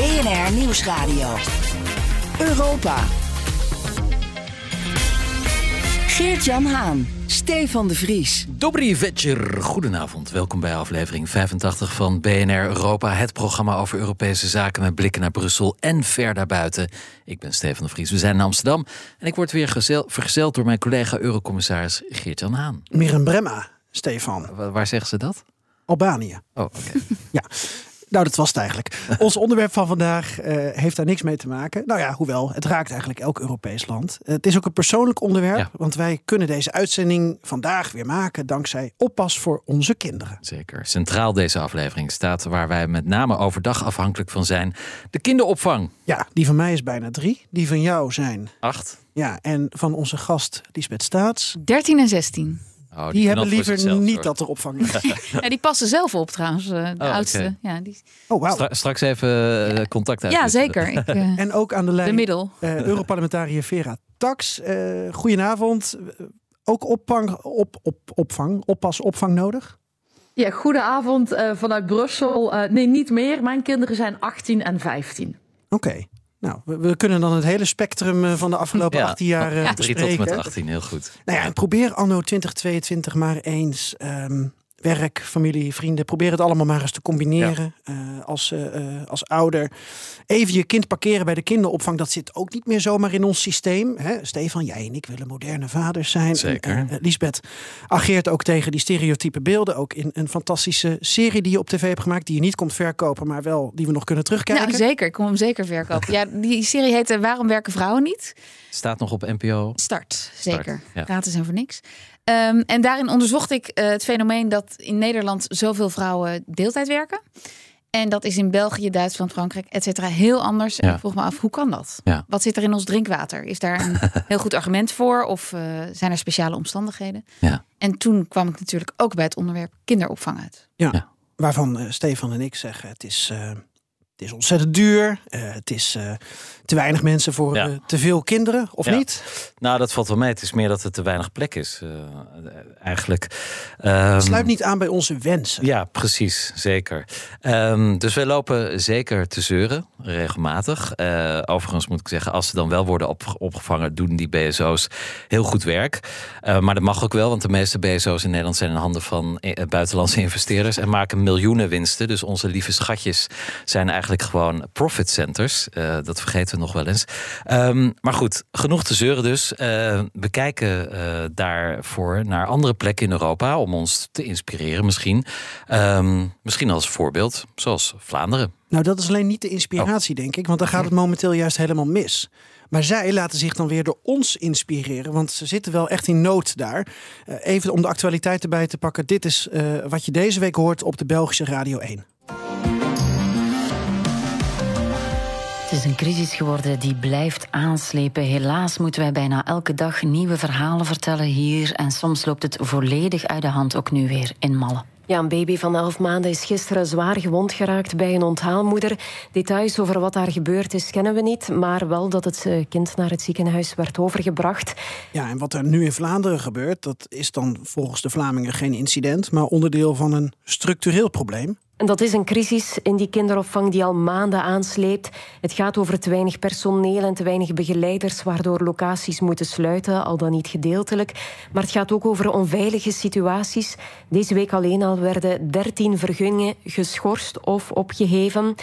BNR Nieuwsradio. Europa. Geert-Jan Haan. Stefan de Vries. Dobry večer. Goedenavond. Welkom bij aflevering 85 van BNR Europa. Het programma over Europese zaken met blikken naar Brussel en ver daarbuiten. Ik ben Stefan de Vries. We zijn in Amsterdam. En ik word weer gezel, vergezeld door mijn collega Eurocommissaris Geert-Jan Haan. Mirem Bremma, Stefan. Waar, waar zeggen ze dat? Albanië. Oh, oké. Ja. Nou, dat was het eigenlijk. Ons onderwerp van vandaag uh, heeft daar niks mee te maken. Nou ja, hoewel, het raakt eigenlijk elk Europees land. Uh, het is ook een persoonlijk onderwerp, Ja. want wij kunnen deze uitzending vandaag weer maken dankzij oppas voor onze kinderen. Zeker. Centraal deze aflevering staat waar wij met name overdag afhankelijk van zijn. De kinderopvang. Ja, die van mij is bijna drie. Die van jou zijn, Acht. ja, en van onze gast Lisbeth Staats. 13 en 16. Oh, Die, hebben liever zichzelf, niet hoor. dat er opvang is. Ja, die passen zelf op trouwens, eh, de oké. oudste. Ja, die... Oh. Stra- straks even eh, contact uit. ja, zeker. Ik, eh, En ook aan de de lijn middel. eh, Europarlementariër Vera Tax. Eh goedenavond. Ook opvang, op, op, opvang, oppas, opvang nodig? Ja, goedenavond eh, vanuit Brussel. Eh, nee, niet meer. Mijn kinderen zijn 18 en 15. Oké. Nou, we, we kunnen dan het hele spectrum eh, van de afgelopen Ja. 18 jaar eh, Drie tot en bespreken. met 18, heel goed. Nou ja, en probeer anno 2022 maar eens ehm, werk, familie, vrienden. Probeer het allemaal maar eens te combineren. Eh, als, eh, eh, als ouder. Even je kind parkeren bij de kinderopvang. Dat zit ook niet meer zomaar in ons systeem. Hè? Stefan, jij en ik willen moderne vaders zijn. Zeker. En, Lisbeth ageert ook tegen die stereotype beelden. Ook in een fantastische serie die je op tv hebt gemaakt. Die je niet komt verkopen, maar wel die we nog kunnen terugkijken. Nou, zeker. Ik kom hem zeker verkopen. Ja, die serie heette Waarom werken vrouwen niet? Staat nog op NPO. Start, zeker. ja. Gratis en voor niks. Ehm, en daarin onderzocht ik eh, het fenomeen dat in Nederland zoveel vrouwen deeltijd werken. En dat is in België, Duitsland, Frankrijk, et cetera, heel anders. En Ja. ik vroeg me af, hoe kan dat? Ja. Wat zit er in ons drinkwater? Is daar een heel goed argument voor? Of eh, zijn er speciale omstandigheden? Ja. En toen kwam ik natuurlijk ook bij het onderwerp kinderopvang uit. Waarvan eh, Stefan en ik zeggen: het is, het is ontzettend duur. eh, het is eh, te weinig mensen voor Ja. eh, te veel kinderen, of Ja. niet? Nou, dat valt wel mee. Het is meer dat er te weinig plek is. eigenlijk. Ehm, Het sluit niet aan bij onze wensen. Ja, precies, zeker. Ehm, dus wij lopen zeker te zeuren, regelmatig. Overigens moet ik zeggen, als ze dan wel worden op, opgevangen, doen die BSO's heel goed werk. Maar dat mag ook wel, want de meeste BSO's in Nederland zijn in handen van buitenlandse investeerders en maken miljoenen winsten. Dus onze lieve schatjes zijn eigenlijk gewoon profit centers. Eh, dat vergeten we nog wel eens. Ehm, maar goed, genoeg te zeuren dus. Eh, we kijken eh, daarvoor naar andere plekken in Europa om ons te inspireren misschien. Ehm, misschien als voorbeeld, zoals Vlaanderen. Nou, dat is alleen niet de inspiratie, denk ik, want dan gaat het momenteel juist helemaal mis. Maar zij laten zich dan weer door ons inspireren, want ze zitten wel echt in nood daar. Even om de actualiteit erbij te pakken. Dit is wat je deze week hoort op de Belgische Radio 1. Het is een crisis geworden die blijft aanslepen. Helaas moeten wij bijna elke dag nieuwe verhalen vertellen hier. En soms loopt het volledig uit de hand, ook nu weer in Malle. Ja, een baby van 11 maanden is gisteren zwaar gewond geraakt bij een onthaalmoeder. Details over wat daar gebeurd is kennen we niet, maar wel dat het eh, kind naar het ziekenhuis werd overgebracht. Ja, en wat er nu in Vlaanderen gebeurt, dat is dan volgens de Vlamingen geen incident, maar onderdeel van een structureel probleem. En dat is een crisis in die kinderopvang die al maanden aansleept. Het gaat over te weinig personeel en te weinig begeleiders, waardoor locaties moeten sluiten, al dan niet gedeeltelijk. Maar het gaat ook over onveilige situaties. Deze week alleen al werden 13 vergunningen geschorst of opgeheven.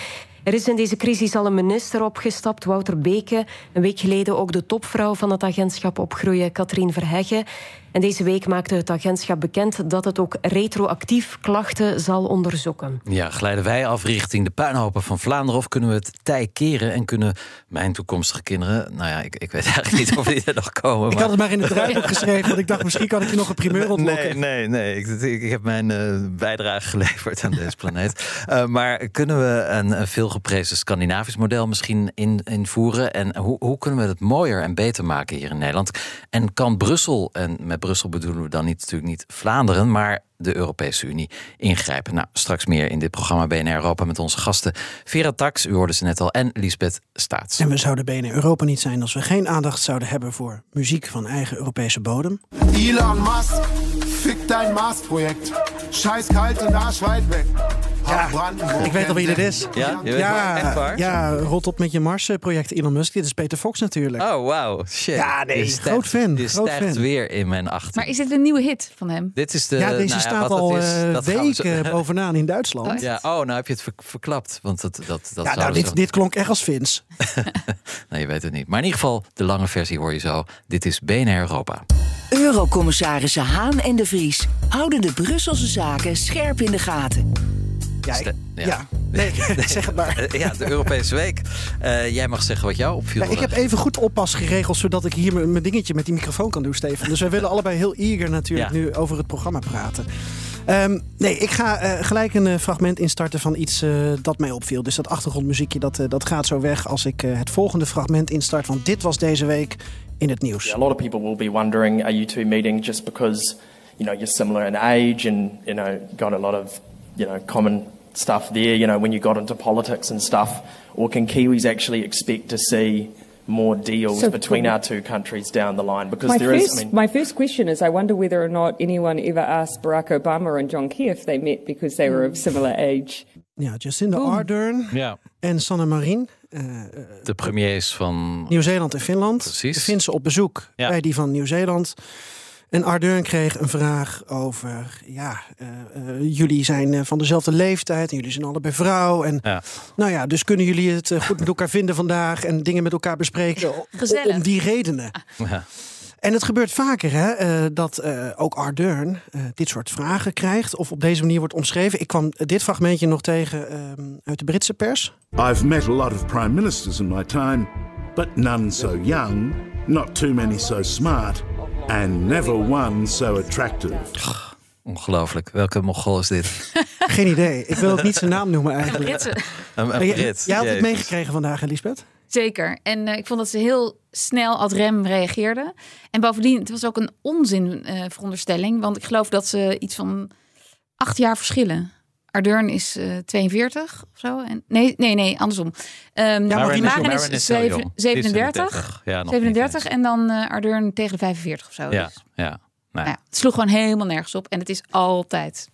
Er is in deze crisis al een minister opgestapt, Wouter Beke. Een week geleden ook de topvrouw van het agentschap Opgroeien, Katrien Verheggen. En deze week maakte het agentschap bekend dat het ook retroactief klachten zal onderzoeken. Ja, glijden wij af richting de puinhopen van Vlaanderen of kunnen we het tij keren en kunnen mijn toekomstige kinderen, nou ja, ik, ik weet eigenlijk niet of die er nog komen. Ik maar- had het maar in het draaiboek geschreven, want ik dacht misschien kan ik je nog een primeur ontlokken. Nee, nee, nee. Ik, ik, ik heb mijn eh, bijdrage geleverd aan deze planeet. Eh, maar kunnen we een, een veelgeprezen Scandinavisch model misschien in, invoeren? En hoe, hoe kunnen we het mooier en beter maken hier in Nederland? En kan Brussel, en met Brussel bedoelen we dan niet, natuurlijk niet Vlaanderen, maar de Europese Unie ingrijpen? Nou, straks meer in dit programma BNR Europa met onze gasten Vera Tax, u hoorde ze net al, en Lisbeth Staats. En we zouden BNR Europa niet zijn als we geen aandacht zouden hebben voor muziek van eigen Europese bodem. Elon Musk, fick dein Mars-Projekt. Scheiß kalt Arsch weit weg. Ja, ik weet al wie dit is. Ja, je weet Ja, wel, echt waar? ja, rot op met je Mars-project Elon Musk. Dit is Peter Fox natuurlijk. Oh, wauw. Shit. Ja, nee, Je stijgt- groot fan, Je groot stijgt fan. weer in mijn achter. Maar is dit een nieuwe hit van hem? Dit is de. ja, deze nou staat wat het al is, eh, we weken bovenaan in Duitsland. Oh, Ja, oh, nou heb je het ver- verklapt. Want dat, dat, dat Ja, nou, ze- dit, dit klonk echt als Vins. Nee, je weet het niet. Maar in ieder geval, de lange versie hoor je zo. Dit is BNR Europa. Eurocommissarissen Haan en de Vries houden de Brusselse zaken scherp in de gaten. Ja, ik- Ste- ja. ja. Nee, zeg het maar. Ja, de Europese Week. Eh, jij mag zeggen wat jou opviel. Ja, ik heb even goed oppas geregeld zodat ik hier mijn dingetje met die microfoon kan doen, Stefan. Dus wij willen allebei heel eager natuurlijk Ja. nu over het programma praten. Ehm, nee, ik ga eh, gelijk een eh, fragment instarten van iets eh, dat mij opviel. Dus dat achtergrondmuziekje dat, eh, dat gaat zo weg als ik eh, het volgende fragment instart. Want dit was deze week in het nieuws. A lot of people will be wondering, are you two meeting just because, you know, you're similar in age and, you know, got a lot of, you know, common stuff there, you know, when you got into politics and stuff? Or can Kiwis actually expect to see more deals So between our two countries down the line? Because My there is, first, I mean, my first question is I wonder whether or not anyone ever asked Barack Obama and John Key if they met because they were of similar age. Ja, Jacinda Ardern Ja, en Sanne Marin. eh, de premiers van. Nieuw-Zeeland en Finland. Precies. De Finse op bezoek Ja. bij die van Nieuw-Zeeland. En Ardern kreeg een vraag over, ja, eh, eh, jullie zijn eh, van dezelfde leeftijd en jullie zijn allebei vrouw. En Ja. nou ja, dus kunnen jullie het goed met elkaar vinden vandaag en dingen met elkaar bespreken Gezellig. om die redenen. Ja. En het gebeurt vaker hè, eh, dat eh, ook Ardern eh, dit soort vragen krijgt of op deze manier wordt omschreven. Ik kwam dit fragmentje nog tegen ehm, uit de Britse pers. I've met a lot of prime ministers in my time, but none so young, not too many so smart, and never one so attractive. Ongelooflijk. Welke Mongool is dit? Geen idee. Ik wil ook niet zijn naam noemen eigenlijk. Een, een Jij- Brit. Jij had het meegekregen vandaag, Elisabeth? Zeker. En eh, ik vond dat ze heel snel ad rem reageerde. En bovendien, het was ook een onzin eh, veronderstelling. Want ik geloof dat ze iets van acht jaar verschillen. Ardern is eh 42 of zo. En, nee, nee, nee, andersom. Ehm Ja, is jong. Maren Marin is, heel zeven- jong. Die is 37. 37. Ja, nog 37 niet en dan eh Ardern tegen de 45 of zo. Ja, Dus, ja. Nou, nou ja, het sloeg gewoon helemaal nergens op. En het is altijd.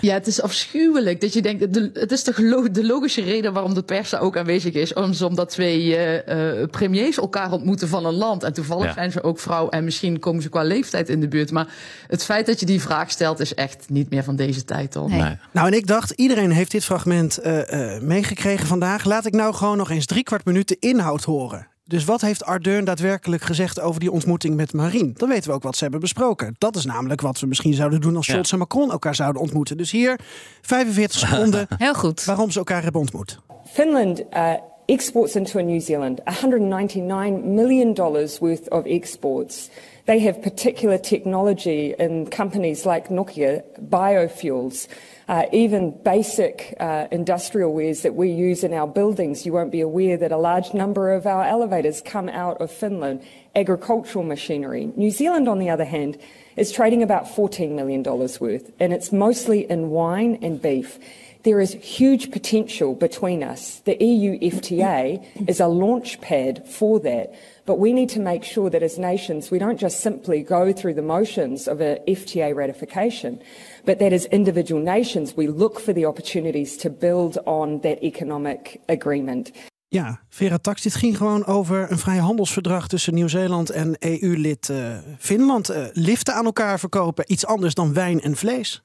Ja, het is afschuwelijk dat je denkt, de, het is lo- de logische reden waarom de pers daar ook aanwezig is, is omdat twee eh, eh, premiers elkaar ontmoeten van een land. En toevallig Ja. zijn ze ook vrouw en misschien komen ze qua leeftijd in de buurt. Maar het feit dat je die vraag stelt is echt niet meer van deze tijd. Nee. nee. Nou, en ik dacht, iedereen heeft dit fragment eh, eh, meegekregen vandaag. Laat ik nou gewoon nog eens drie kwart minuut de inhoud horen. Dus wat heeft Ardern daadwerkelijk gezegd over die ontmoeting met Marine? Dan weten we ook wat ze hebben besproken. Dat is namelijk wat we misschien zouden doen als Ja. Scholz en Macron elkaar zouden ontmoeten. Dus hier 45 seconden Heel goed. waarom ze elkaar hebben ontmoet. Finland uh, exports into New Zealand $199 million worth of exports. They have particular technology in companies like Nokia, biofuels, uh, even basic uh, industrial wares that we use in our buildings. You won't be aware that a large number of our elevators come out of Finland, agricultural machinery. New Zealand, on the other hand, is trading about $14 million worth, and it's mostly in wine and beef. There is huge potential between us. The EU FTA is a launch pad for that. But we need to make sure that as nations, we don't just simply go through the motions of a FTA ratification, but that as individual nations, we look for the opportunities to build on that economic agreement. Ja, Vera Tax, dit ging gewoon over een vrijhandelsverdrag tussen Nieuw-Zeeland en EU-lid eh, Finland. Eh, liften aan elkaar verkopen, iets anders dan wijn en vlees.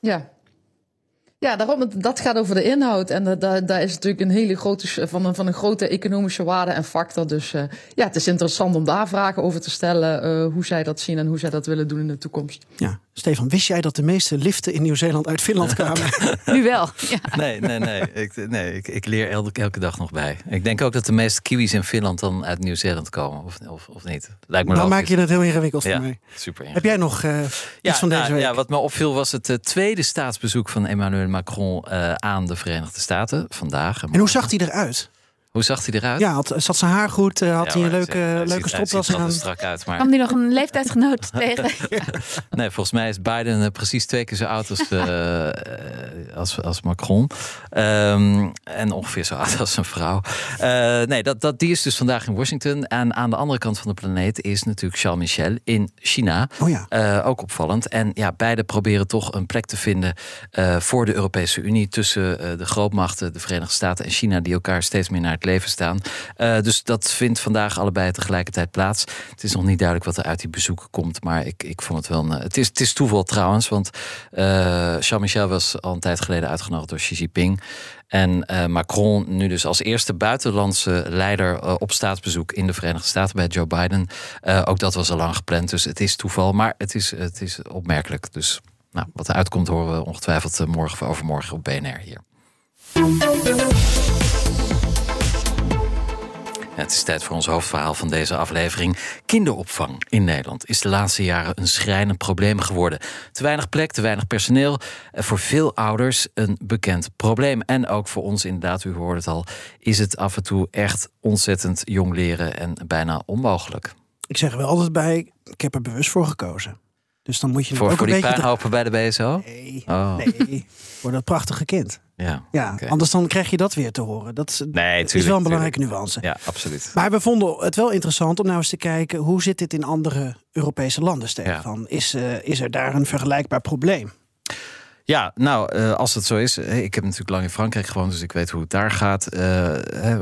Ja. Ja, daarom, dat gaat over de inhoud. En da- daar is natuurlijk een hele grote, van een, van een grote economische waarde en factor. Dus eh, ja, het is interessant om daar vragen over te stellen. eh, hoe zij dat zien en hoe zij dat willen doen in de toekomst. Ja, Stefan, wist jij dat de meeste liften in Nieuw-Zeeland uit Finland kwamen? Nu wel. Ja. Nee, nee, nee. Ik, nee ik, ik leer elke, elke dag nog bij. Ik denk ook dat de meeste kiwis in Finland dan uit Nieuw-Zeeland komen. Of, of, of niet. Lijkt me Dan maak je het heel ingewikkeld ja, voor mij. super. Heb jij nog eh, iets van deze nou, week? ja, wat me opviel was het eh, tweede staatsbezoek van Emmanuel Macron eh, aan de Verenigde Staten vandaag. En hoe zag hij eruit? Hoe zag hij eruit? Ja, had, zat zijn haar goed, uh, had Ja, hij een leuke, hij leuke hij stropdas er aan. strak uit, maar... Kwam die nog een leeftijdsgenoot tegen? Nee, volgens mij is Biden eh, precies twee keer zo oud als, eh, eh, als, als Macron. Ehm, en ongeveer zo oud als zijn vrouw. Eh, nee, dat, dat, die is dus vandaag in Washington. En aan de andere kant van de planeet is natuurlijk Charles Michel in China. Oh ja. Eh, ook opvallend. En ja, beide proberen toch een plek te vinden eh, voor de Europese Unie. Tussen eh, de grootmachten, de Verenigde Staten en China, die elkaar steeds meer naar het leven staan. Eh, dus dat vindt vandaag allebei tegelijkertijd plaats. Het is nog niet duidelijk wat er uit die bezoeken komt. Maar ik, ik vond het wel. Een, het, is, het is toeval trouwens. Want eh Charles Michel was al een tijd geleden uitgenodigd door Xi Jinping. En eh, Macron nu dus als eerste buitenlandse leider op staatsbezoek in de Verenigde Staten bij Joe Biden. Ook dat was al lang gepland, dus het is toeval, maar het is, het is opmerkelijk. Dus nou, wat eruit komt horen we ongetwijfeld morgen of overmorgen op BNR hier. Het is tijd voor ons hoofdverhaal van deze aflevering. Kinderopvang in Nederland is de laatste jaren een schrijnend probleem geworden. Te weinig plek, te weinig personeel. Eh, Voor veel ouders een bekend probleem. En ook voor ons, inderdaad, u hoorde het al, is het af en toe echt ontzettend jong leren en bijna onmogelijk. Ik zeg er wel altijd bij, ik heb er bewust voor gekozen. Dus dan moet je Voor, ook voor een die beetje... puinhopen bij de BSO? Nee, Oh. nee, voor dat prachtige kind. Ja, Ja, anders dan krijg je dat weer te horen. Dat is, Nee, is wel een belangrijke nuance. Ja, absoluut. Maar we vonden het wel interessant om nou eens te kijken... hoe zit dit in andere Europese landen, Stefan? Is, eh, is er daar een vergelijkbaar probleem? Ja, nou, eh, als het zo is. eh, Ik heb natuurlijk lang in Frankrijk gewoond, dus ik weet hoe het daar gaat. Eh,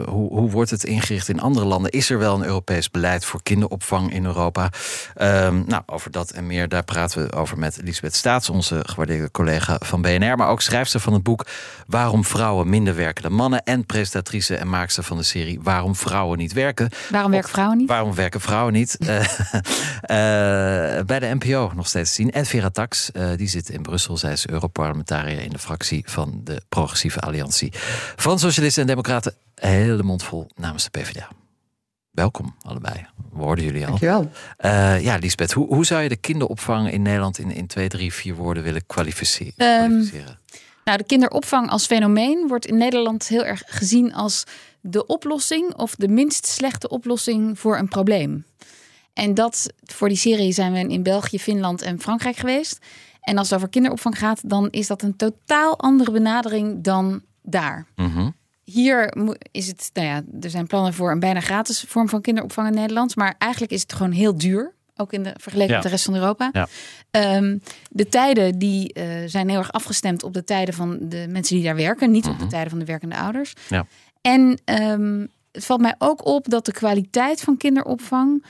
hoe, hoe wordt het ingericht in andere landen? Is er wel een Europees beleid voor kinderopvang in Europa? Ehm, nou, over dat en meer, daar praten we over met Elisabeth Staats, onze gewaardeerde collega van BNR. Maar ook schrijfster van het boek Waarom vrouwen minder werken dan mannen. En presentatrice en maakster van de serie Waarom vrouwen niet werken. Waarom werken vrouwen niet? Waarom werken vrouwen niet? Bij de NPO nog steeds te zien. En Vera Tax, die zit in Brussel. Zij is Europarlementariër in de fractie van de Progressieve Alliantie. Van Socialisten en Democraten. Hele mond vol namens de PvdA. Welkom allebei. We hoorden jullie al. Dankjewel. Eh, ja, Lisbeth, hoe, hoe zou je de kinderopvang in Nederland in, in twee, drie, vier woorden willen Ehm, kwalificeren? Nou, de kinderopvang als fenomeen wordt in Nederland heel erg gezien als de oplossing of de minst slechte oplossing voor een probleem. En dat voor die serie zijn we in België, Finland en Frankrijk geweest. En als het over kinderopvang gaat, dan is dat een totaal andere benadering dan daar. Mhm. Hier is het, nou ja, er zijn plannen voor een bijna gratis vorm van kinderopvang in Nederland. Maar eigenlijk is het gewoon heel duur. Ook in de vergeleken Ja. met de rest van Europa. Ja. Ehm, de tijden die eh, zijn heel erg afgestemd op de tijden van de mensen die daar werken. Niet op de tijden van de werkende ouders. Mhm. Ja. En ehm, het valt mij ook op dat de kwaliteit van kinderopvang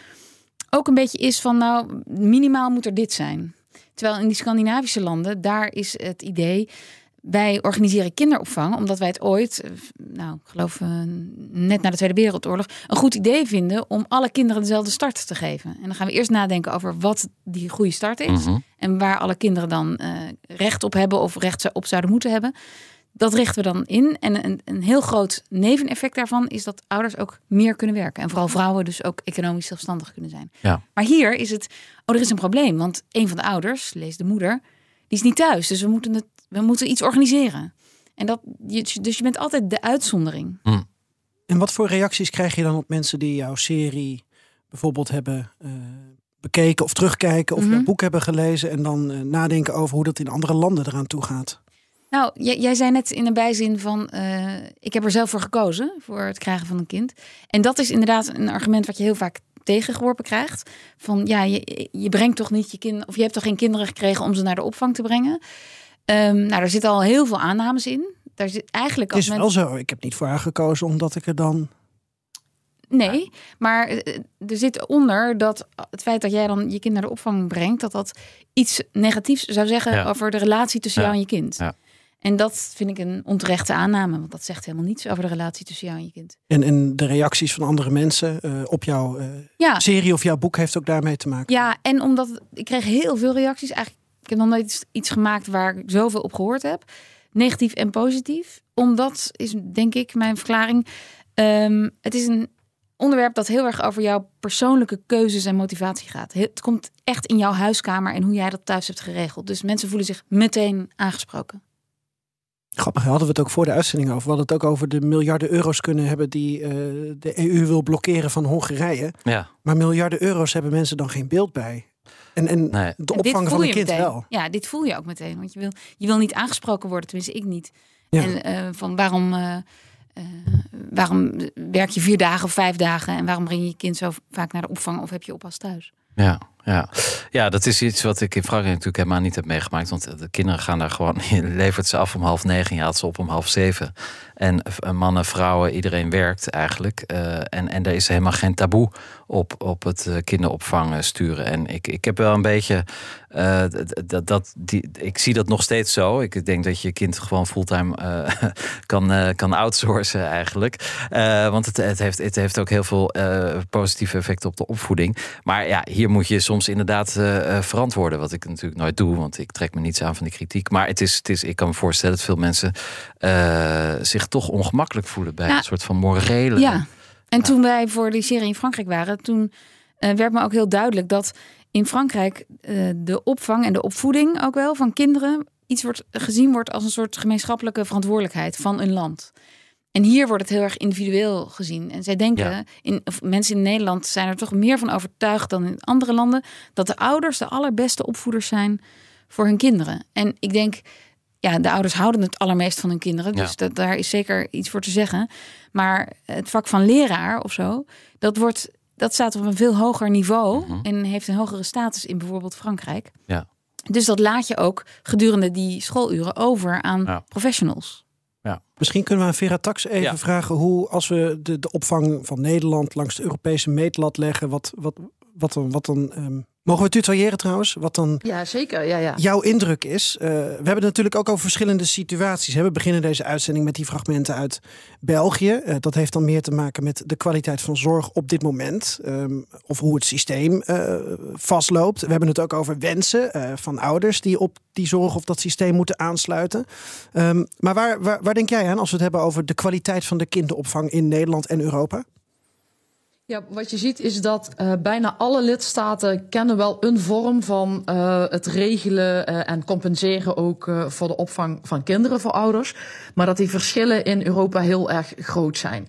ook een beetje is van nou, minimaal moet er dit zijn. Terwijl in die Scandinavische landen, daar is het idee, wij organiseren kinderopvang omdat wij het ooit, eh, nou, ik geloof eh, net na de Tweede Wereldoorlog, een goed idee vinden om alle kinderen dezelfde start te geven. En dan gaan we eerst nadenken over wat die goede start is Mhm. en waar alle kinderen dan eh, recht op hebben of recht op zouden moeten hebben. Dat richten we dan in. En een, een heel groot neveneffect daarvan is dat ouders ook meer kunnen werken. En vooral vrouwen dus ook economisch zelfstandig kunnen zijn. Ja. Maar hier is het, oh, er is een probleem. Want een van de ouders, lees de moeder, die is niet thuis. Dus we moeten, het, we moeten iets organiseren. En dat, je, dus je bent altijd de uitzondering. En wat voor reacties krijg je dan op mensen die jouw serie bijvoorbeeld hebben eh, bekeken of terugkijken of jouw boek hebben gelezen en dan eh, nadenken over hoe dat in andere landen eraan toe gaat? Nou, jij, jij zei net in een bijzin van, eh, ik heb er zelf voor gekozen, voor het krijgen van een kind. En dat is inderdaad een argument wat je heel vaak tegengeworpen krijgt. Van, ja, je, je brengt toch niet je kind, of je hebt toch geen kinderen gekregen om ze naar de opvang te brengen. Ehm, nou, daar zitten al heel veel aannames in. Daar zit eigenlijk Het is wel zo. Ik heb niet voor haar gekozen omdat ik er dan. Nee, maar eh, er zit onder dat het feit dat jij dan je kind naar de opvang brengt, dat dat iets negatiefs zou zeggen Ja. over de relatie tussen Ja. jou en je kind. Ja. En dat vind ik een onterechte aanname, want dat zegt helemaal niets over de relatie tussen jou en je kind. En, en de reacties van andere mensen eh, op jouw eh, Ja, serie of jouw boek heeft ook daarmee te maken. ja en omdat ik kreeg heel veel reacties. Eigenlijk, ik heb nog nooit iets, iets gemaakt waar ik zoveel op gehoord heb. Negatief en positief. Omdat is denk ik mijn verklaring. ehm, het is een onderwerp dat heel erg over jouw persoonlijke keuzes en motivatie gaat. Het komt echt in jouw huiskamer en hoe jij dat thuis hebt geregeld. Dus mensen voelen zich meteen aangesproken. Grappig, hadden we het ook voor de uitzending over. We hadden het ook over de miljarden euro's kunnen hebben die uh, de EU wil blokkeren van Hongarije. Ja. Maar miljarden euro's hebben mensen dan geen beeld bij. En, en Nee. de opvang van een kind meteen. wel. Ja, dit voel je ook meteen. Want je wil, je wil niet aangesproken worden, tenminste ik niet. Ja. En eh, van waarom, eh, eh, waarom werk je vier dagen of vijf dagen en waarom breng je je kind zo vaak naar de opvang of heb je oppas thuis? Ja, ja. ja, dat is iets wat ik in Frankrijk natuurlijk helemaal niet heb meegemaakt. Want de kinderen gaan daar gewoon, je levert ze af om half negen, je haalt ze op om half zeven. En eh, mannen, vrouwen, iedereen werkt eigenlijk. Eh, en, en er is helemaal geen taboe op, op het eh, kinderopvang sturen. En ik, ik heb wel een beetje, eh, d- d- dat, die, ik zie dat nog steeds zo. Ik denk dat je kind gewoon fulltime kan, kan outsourcen eigenlijk. Want het, het, heeft, het heeft ook heel veel positieve effecten op de opvoeding. Maar ja, hier moet je soms inderdaad verantwoorden. Wat ik natuurlijk nooit doe, want ik trek me niets aan van die kritiek. Maar het is, het is, ik kan me voorstellen dat veel mensen zich toch ongemakkelijk voelen bij een soort van morele. Ja. En toen wij voor die serie in Frankrijk waren, toen eh, werd me ook heel duidelijk dat in Frankrijk eh, de opvang en de opvoeding ook wel van kinderen iets wordt gezien wordt als een soort gemeenschappelijke verantwoordelijkheid van een land. En hier wordt het heel erg individueel gezien. En zij denken, Ja. in, of mensen in Nederland zijn er toch meer van overtuigd dan in andere landen, dat de ouders de allerbeste opvoeders zijn voor hun kinderen. En ik denk, ja, de ouders houden het allermeest van hun kinderen. Dus Ja. dat, daar is zeker iets voor te zeggen. Maar het vak van leraar of zo, dat, wordt, dat staat op een veel hoger niveau. En heeft een hogere status in bijvoorbeeld Frankrijk. Ja. Dus dat laat je ook gedurende die schooluren over aan Ja. professionals. Misschien kunnen we aan Vera Tax even Ja. vragen hoe, als we de, de opvang van Nederland langs de Europese meetlat leggen, wat, wat, wat dan, wat dan ehm, mogen we tutoyeren trouwens? Wat dan Ja, zeker. Ja, ja. jouw indruk is. Eh, we hebben het natuurlijk ook over verschillende situaties. hè. We beginnen deze uitzending met die fragmenten uit België. Eh, dat heeft dan meer te maken met de kwaliteit van zorg op dit moment. ehm, of hoe het systeem eh, vastloopt. We hebben het ook over wensen van ouders die op die zorg of dat systeem moeten aansluiten. Ehm, maar waar, waar, waar denk jij aan als we het hebben over de kwaliteit van de kinderopvang in Nederland en Europa? Ja, wat je ziet is dat eh, bijna alle lidstaten kennen wel een vorm van eh, het regelen eh, en compenseren ook voor de opvang van kinderen voor ouders. Maar dat die verschillen in Europa heel erg groot zijn.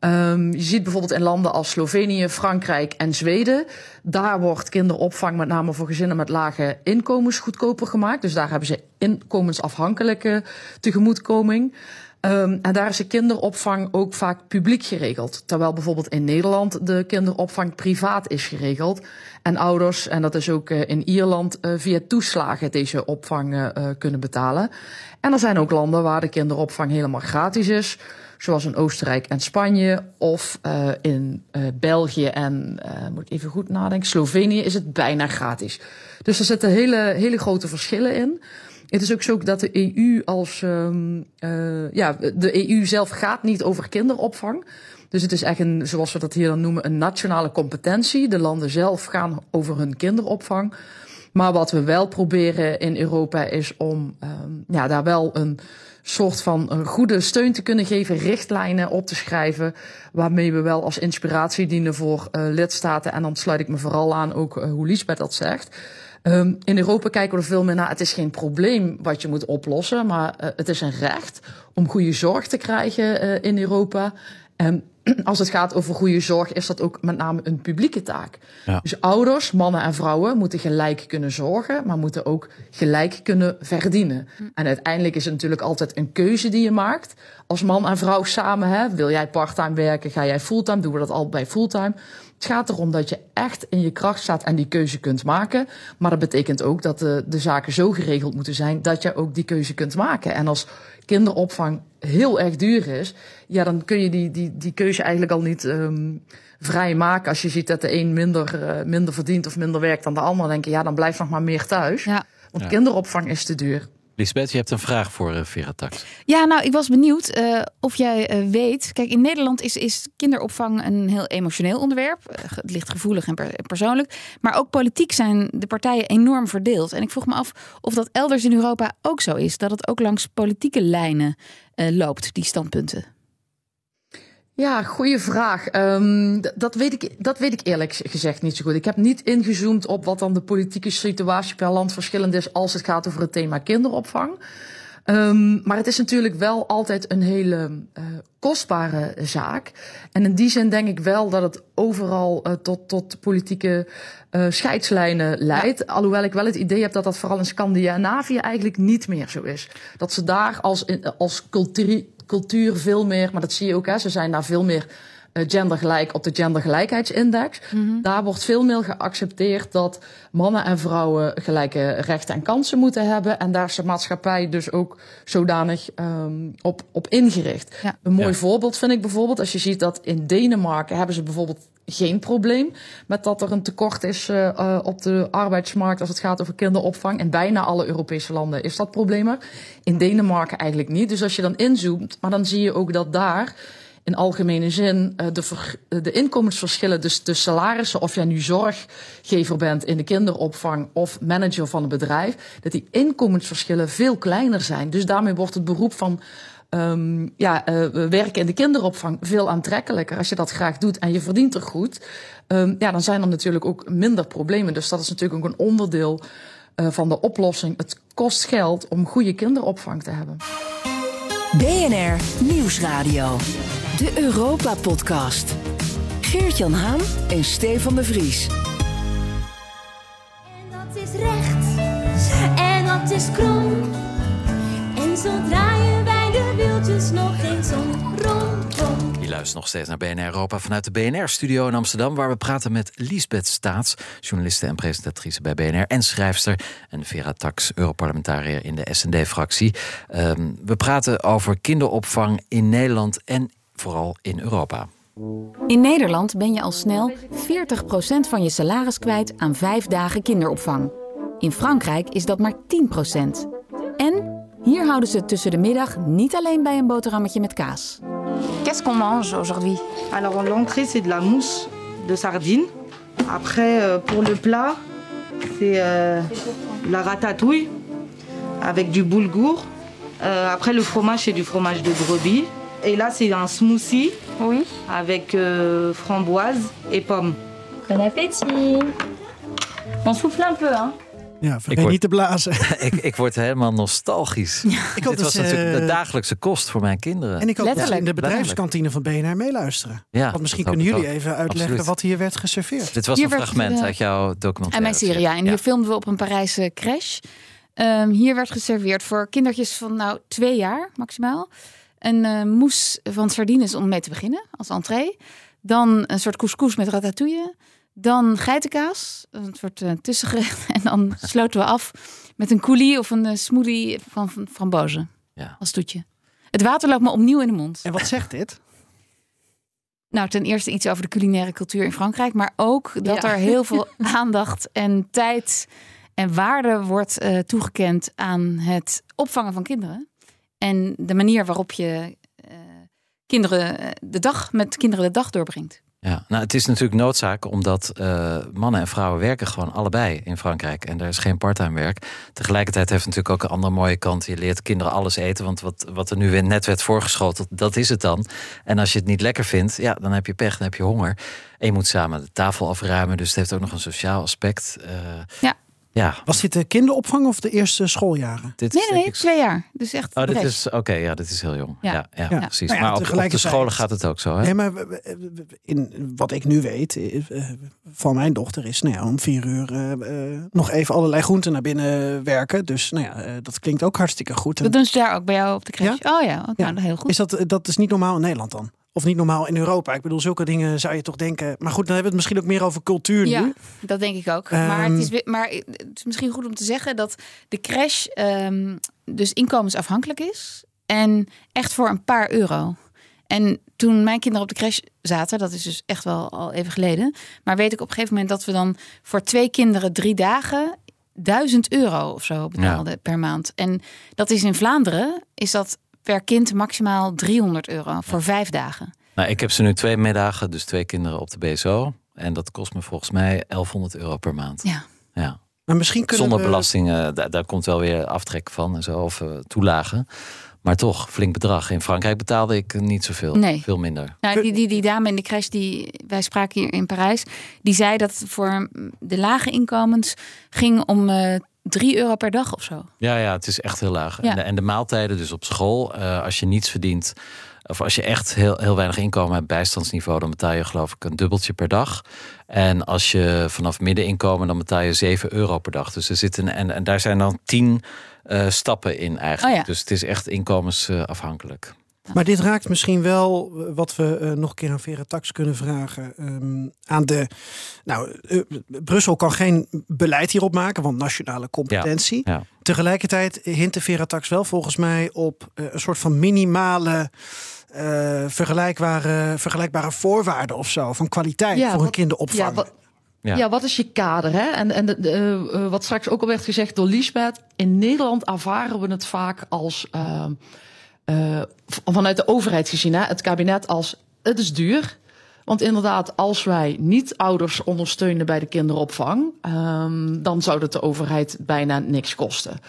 Ehm, je ziet bijvoorbeeld in landen als Slovenië, Frankrijk en Zweden. Daar wordt kinderopvang met name voor gezinnen met lage inkomens goedkoper gemaakt. Dus daar hebben ze inkomensafhankelijke tegemoetkoming. Um, en daar is de kinderopvang ook vaak publiek geregeld. Terwijl bijvoorbeeld in Nederland de kinderopvang privaat is geregeld. En ouders, en dat is ook uh, in Ierland, uh, via toeslagen deze opvang uh, kunnen betalen. En er zijn ook landen waar de kinderopvang helemaal gratis is. Zoals in Oostenrijk en Spanje. Of in België en, moet ik even goed nadenken, Slovenië is het bijna gratis. Dus er zitten hele, hele grote verschillen in. Het is ook zo dat de EU als um, uh, ja, de EU zelf gaat niet over kinderopvang. Dus het is echt een, zoals we dat hier dan noemen, een nationale competentie. De landen zelf gaan over hun kinderopvang. Maar wat we wel proberen in Europa is om um, ja, daar wel een soort van goede steun te kunnen geven, richtlijnen op te schrijven, waarmee we wel als inspiratie dienen voor uh, lidstaten. En dan sluit ik me vooral aan ook uh, hoe Liesbeth dat zegt. Um, in Europa kijken we er veel meer naar. Het is geen probleem wat je moet oplossen, maar uh, het is een recht om goede zorg te krijgen uh, in Europa. En als het gaat over goede zorg, is dat ook met name een publieke taak. Ja. Dus ouders, mannen en vrouwen moeten gelijk kunnen zorgen, maar moeten ook gelijk kunnen verdienen. En uiteindelijk is het natuurlijk altijd een keuze die je maakt. Als man en vrouw samen, hè, wil jij parttime werken, ga jij fulltime, doen we dat al bij fulltime. Het gaat erom dat je echt in je kracht staat en die keuze kunt maken. Maar dat betekent ook dat de, de zaken zo geregeld moeten zijn dat je ook die keuze kunt maken. En als kinderopvang heel erg duur is, ja, dan kun je die, die, die keuze eigenlijk al niet um, vrij maken. Als je ziet dat de een minder, uh, minder verdient of minder werkt dan de ander, dan denk je, ja, dan blijf nog maar meer thuis. Ja. Want Ja. kinderopvang is te duur. Lisbeth, je hebt een vraag voor uh, Vera Tax. Ja, nou, ik was benieuwd uh, of jij uh, weet. Kijk, in Nederland is, is kinderopvang een heel emotioneel onderwerp. Het ligt gevoelig en per, persoonlijk. Maar ook politiek zijn de partijen enorm verdeeld. En ik vroeg me af of dat elders in Europa ook zo is. Dat het ook langs politieke lijnen loopt, die standpunten. Ja, goede vraag. Um, dat, weet ik, dat weet ik eerlijk gezegd niet zo goed. Ik heb niet ingezoomd op wat dan de politieke situatie per land verschillend is als het gaat over het thema kinderopvang. Um, maar het is natuurlijk wel altijd een hele uh, kostbare zaak. En in die zin denk ik wel dat het overal uh, tot, tot politieke uh, scheidslijnen leidt. Ja. Alhoewel ik wel het idee heb dat dat vooral in Scandinavië eigenlijk niet meer zo is. Dat ze daar als, als cultuur, cultuur veel meer, maar dat zie je ook, hè, ze zijn daar veel meer gendergelijk op de gendergelijkheidsindex. Mm -hmm. Daar wordt veel meer geaccepteerd dat mannen en vrouwen gelijke rechten en kansen moeten hebben. En daar is de maatschappij dus ook zodanig um, op, op ingericht. Ja. Een mooi ja. voorbeeld vind ik bijvoorbeeld, als je ziet dat in Denemarken hebben ze bijvoorbeeld geen probleem met dat er een tekort is uh, uh, op de arbeidsmarkt als het gaat over kinderopvang. In bijna alle Europese landen is dat probleem er. In Denemarken eigenlijk niet. Dus als je dan inzoomt, maar dan zie je ook dat daar in algemene zin uh, de, ver, de inkomensverschillen, dus de salarissen, of jij nu zorggever bent in de kinderopvang of manager van een bedrijf, dat die inkomensverschillen veel kleiner zijn. Dus daarmee wordt het beroep van um, ja, uh, werken in de kinderopvang veel aantrekkelijker. Als je dat graag doet en je verdient er goed, um, ja, dan zijn er natuurlijk ook minder problemen. Dus dat is natuurlijk ook een onderdeel van de oplossing. Het kost geld om goede kinderopvang te hebben. BNR Nieuwsradio. De Europa-podcast. Geert-Jan Haan en Stefan de Vries. En dat is recht. En dat is krom. En zo draaien wij de wieltjes nog eens om rondom. Je luistert nog steeds naar BNR Europa vanuit de BNR-studio in Amsterdam... waar we praten met Liesbeth Staats, journaliste en presentatrice bij BNR... en schrijfster en Vera Tax, Europarlementariër in de SND-fractie. Um, we praten over kinderopvang in Nederland en vooral in Europa. In Nederland ben je al snel 40% van je salaris kwijt aan vijf dagen kinderopvang. In Frankrijk is dat maar 10%. En hier houden ze het tussen de middag niet alleen bij een boterhammetje met kaas. Qu'est-ce qu'on mange aujourd'hui Alors l'entrée c'est de la mousse de sardine. Après euh, pour le plat c'est euh, la ratatouille avec du boulgour. Euh, après le fromage c'est du fromage de brebis. Et là, c'est un smoothie. Oui. Avec euh, framboise et pommes. Bon appétit. On souffle un peu, hein. Ja, vergeet word, niet te blazen. ik, ik word helemaal nostalgisch. Ja. Ik Dit dus, was natuurlijk de dagelijkse kost voor mijn kinderen. En ik hoop dat in de bedrijfskantine van BNR meeluisteren. Ja, Want misschien kunnen jullie even uitleggen Absoluut. wat hier werd geserveerd. Dit was hier een fragment uh, uit jouw documentaire. En mijn serie, ja. En hier filmden we op een Parijse crash. Um, hier werd geserveerd voor kindertjes van nou twee jaar maximaal een uh, mousse van sardines om mee te beginnen als entree. Dan een soort couscous met ratatouille. Dan geitenkaas, een soort uh, tussengerecht. En dan sloten we af met een coulis of een uh, smoothie van, van frambozen ja. als toetje. Het water loopt me opnieuw in de mond. En wat zegt dit? Nou, ten eerste iets over de culinaire cultuur in Frankrijk, maar ook dat ja. er heel veel aandacht en tijd en waarde wordt uh, toegekend aan het opvangen van kinderen. En de manier waarop je uh, kinderen de dag met kinderen de dag doorbrengt. Ja, nou, het is natuurlijk noodzaak omdat uh, mannen en vrouwen werken gewoon allebei in Frankrijk. En er is geen parttime werk. Tegelijkertijd heeft het natuurlijk ook een andere mooie kant. Je leert kinderen alles eten, want wat, wat er nu weer net werd voorgeschoteld, dat is het dan. En als je het niet lekker vindt, ja, dan heb je pech, dan heb je honger. En je moet samen de tafel afruimen, dus het heeft ook nog een sociaal aspect. Uh, ja. Ja. Was dit de kinderopvang of de eerste schooljaren? Dit nee, nee, nee twee jaar. Dus echt. Oh, dit is oké. Okay, ja, dit is heel jong. Ja, ja, ja, ja. precies. Nou ja, maar op, op, de scholen gaat het ook zo. Hè? Nee, maar in wat ik nu weet uh, van mijn dochter is, nou ja, om vier uur uh, nog even allerlei groenten naar binnen werken. Dus nou ja, dat klinkt ook hartstikke goed. Dat doen ze daar ook bij jou op de crash. Oh ja, nou, heel goed. Is dat dat is niet normaal in Nederland dan? Of niet normaal in Europa. Ik bedoel, zulke dingen zou je toch denken. Maar goed, dan hebben we het misschien ook meer over cultuur ja, nu. dat denk ik ook. Um, maar, het is, maar het is misschien goed om te zeggen dat de crash um, dus inkomensafhankelijk is. En echt voor een paar euro. En toen mijn kinderen op de crash zaten, dat is dus echt wel al even geleden. Maar weet ik op een gegeven moment dat we dan voor twee kinderen drie dagen duizend euro of zo betaalden ja. per maand. En dat is in Vlaanderen, is dat per kind maximaal 300 euro voor vijf dagen. Nou, ik heb ze nu twee middagen, dus twee kinderen op de BSO. En dat kost me volgens mij 1100 euro per maand. Ja. ja. Maar misschien kunnen Zonder we... belastingen, daar, daar, komt wel weer aftrek van en zo, of uh, toelagen. Maar toch, flink bedrag. In Frankrijk betaalde ik niet zoveel. Nee. Veel minder. Nou, die, die, die dame in de crash die wij spraken hier in Parijs, die zei dat het voor de lage inkomens ging om uh, 3 euro per dag of zo. Ja, ja, het is echt heel laag. Ja. En, de, en de maaltijden, dus op school, eh, als je niets verdient, of als je echt heel, heel weinig inkomen hebt, bijstandsniveau, dan betaal je geloof ik een dubbeltje per dag. En als je vanaf middeninkomen, dan betaal je 7 euro per dag. Dus er zitten en, en daar zijn dan 10 eh, stappen in eigenlijk. Oh ja. Dus het is echt inkomensafhankelijk. Maar dit raakt misschien wel eh, wat we eh, nog een keer aan Vera Tax kunnen vragen. ehm, aan de. Nou, eh, Brussel kan geen beleid hierop maken, want nationale competentie. Ja. Tegelijkertijd hint de Vera Tax wel volgens mij op een soort van minimale. eh, vergelijkbare, vergelijkbare voorwaarden of zo van kwaliteit voor een kinderopvang. Ja, wat, ja. wat is je kader? Hè? En, en de, de, wat straks ook al werd gezegd door Liesbeth. In Nederland ervaren we het vaak als. eh, eh, vanuit de overheid gezien, hè? het kabinet als. Het is duur. Want inderdaad, als wij niet ouders ondersteunen bij de kinderopvang, ehm, dan zou het de overheid bijna niks kosten.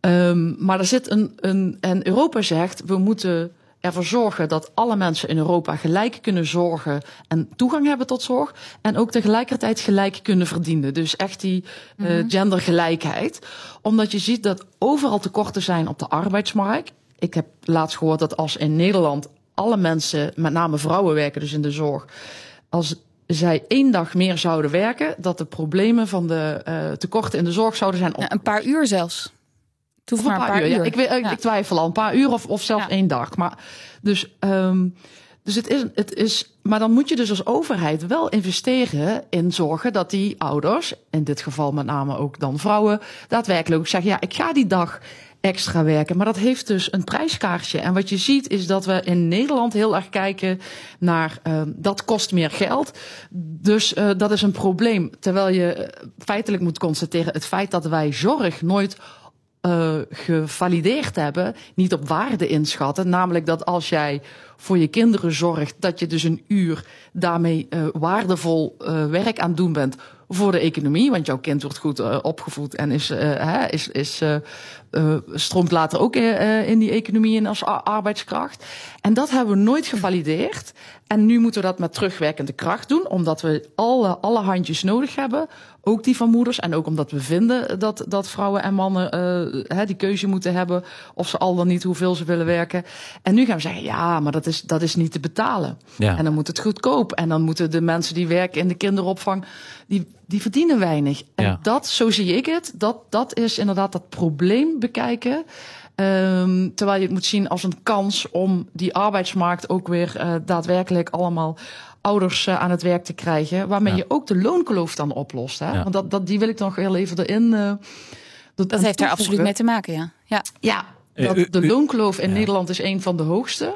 Ehm, maar er zit een, een. En Europa zegt, we moeten ervoor zorgen dat alle mensen in Europa gelijk kunnen zorgen en toegang hebben tot zorg. En ook tegelijkertijd gelijk kunnen verdienen. Dus echt die eh, Mhm. gendergelijkheid. Omdat je ziet dat overal tekorten zijn op de arbeidsmarkt. Ik heb laatst gehoord dat als in Nederland alle mensen, met name vrouwen werken dus in de zorg, als zij één dag meer zouden werken, dat de problemen van de eh, tekorten in de zorg zouden zijn. Op... een paar uur zelfs. Maar een paar uur. Ja. Ik, weet- ik, ik twijfel al een paar uur of, of zelfs één dag. Maar dus, ehm, dus het is, het is. Maar dan moet je dus als overheid wel investeren in zorgen dat die ouders, in dit geval met name ook dan vrouwen, daadwerkelijk ook zeggen: ja, ik ga die dag extra werken. Maar dat heeft dus een prijskaartje. En wat je ziet is dat we in Nederland heel erg kijken naar ehm, dat kost meer geld. Dus eh, dat is een probleem. Terwijl je eh, feitelijk moet constateren het feit dat wij zorg nooit eh, gevalideerd hebben, niet op waarde inschatten. Namelijk dat als jij voor je kinderen zorgt, dat je dus een uur daarmee waardevol werk aan doen bent voor de economie. Want jouw kind wordt goed opgevoed en is, hè, is, is, stroomt later ook eh, eh, in die economie in als arbeidskracht. En dat hebben we nooit gevalideerd. En nu moeten we dat met terugwerkende kracht doen, omdat we alle, alle handjes nodig hebben. Ook die van moeders. En ook omdat we vinden dat, dat vrouwen en mannen eh, die keuze moeten hebben. Of ze al dan niet hoeveel ze willen werken. En nu gaan we zeggen, ja, maar dat is, dat is niet te betalen. Ja. En dan moet het goedkoop. En dan moeten de mensen die werken in de kinderopvang, die, die verdienen weinig. En Ja. dat, zo zie ik het, dat, dat is inderdaad dat probleem bekijken. Ehm, terwijl je het moet zien als een kans om die arbeidsmarkt ook weer eh, daadwerkelijk allemaal ouders eh, aan het werk te krijgen. Waarmee Ja. je ook de loonkloof dan oplost. Hè? Ja. Want dat, dat, die wil ik nog heel even erin. eh, Dat heeft daar absoluut mee te maken, ja. Ja, ja dat de loonkloof in Nederland is een van de hoogste.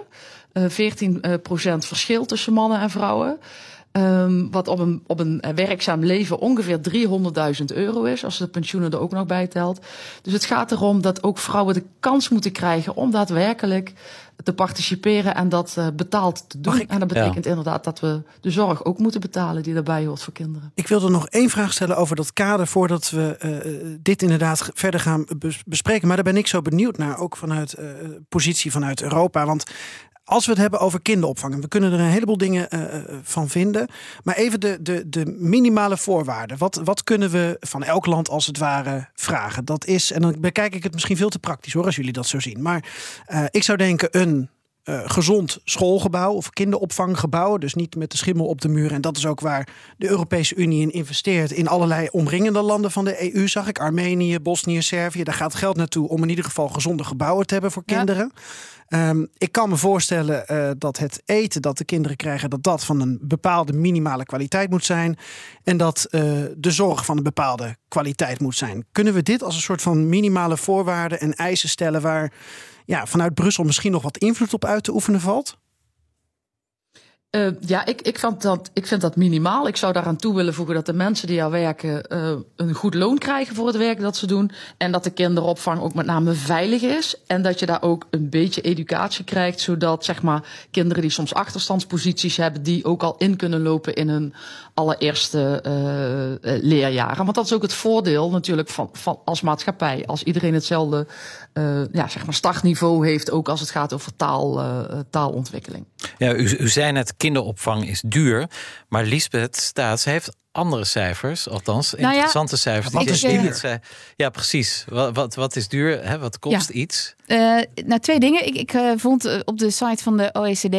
Eh 14 eh, procent verschil tussen mannen en vrouwen. Ehm, wat op een, op een werkzaam leven ongeveer 300.000 euro is, als de pensioenen er ook nog bij telt. Dus het gaat erom dat ook vrouwen de kans moeten krijgen om daadwerkelijk te participeren en dat eh, betaald te doen. En dat betekent inderdaad dat we de zorg ook moeten betalen die daarbij hoort voor kinderen. Ik wilde nog één vraag stellen over dat kader voordat we eh, dit inderdaad verder gaan bes- bespreken. Maar daar ben ik zo benieuwd naar, ook vanuit eh, positie vanuit Europa. Want als we het hebben over kinderopvang, en we kunnen er een heleboel dingen eh, eh, van vinden. Maar even de, de, de minimale voorwaarden. Wat, wat kunnen we van elk land als het ware vragen? Dat is, en dan bekijk ik het misschien veel te praktisch hoor, als jullie dat zo zien. Maar eh, ik zou denken een eh, gezond schoolgebouw of kinderopvanggebouw. Dus niet met de schimmel op de muur. En dat is ook waar de Europese Unie in investeert. In allerlei omringende landen van de EU zag ik. Armenië, Bosnië, Servië. Daar gaat geld naartoe om in ieder geval gezonde gebouwen te hebben voor kinderen. Ehm, ik kan me voorstellen eh, dat het eten dat de kinderen krijgen, dat dat van een bepaalde minimale kwaliteit moet zijn. En dat eh, de zorg van een bepaalde kwaliteit moet zijn. Kunnen we dit als een soort van minimale voorwaarden en eisen stellen waar ja, vanuit Brussel misschien nog wat invloed op uit te oefenen valt? Eh, ja, ik, ik, vind dat, ik vind dat minimaal. Ik zou daaraan toe willen voegen dat de mensen die al werken eh, een goed loon krijgen voor het werk dat ze doen. En dat de kinderopvang ook met name veilig is. En dat je daar ook een beetje educatie krijgt, zodat zeg maar, kinderen die soms achterstandsposities hebben, die ook al in kunnen lopen in hun allereerste eh, leerjaren. Want dat is ook het voordeel natuurlijk van, van als maatschappij. Als iedereen hetzelfde eh, ja, zeg maar startniveau heeft, ook als het gaat over taal, eh, taalontwikkeling. Ja, u, u zei net, kinderopvang is duur. Maar Lisbeth Staats heeft andere cijfers, althans Nou ja, interessante cijfers. wat die is duur? Ja, precies. Wat, wat, wat is duur? Hè? Wat kost Ja. iets? Eh, nou, twee dingen. Ik, ik eh, vond eh, op de site van de OECD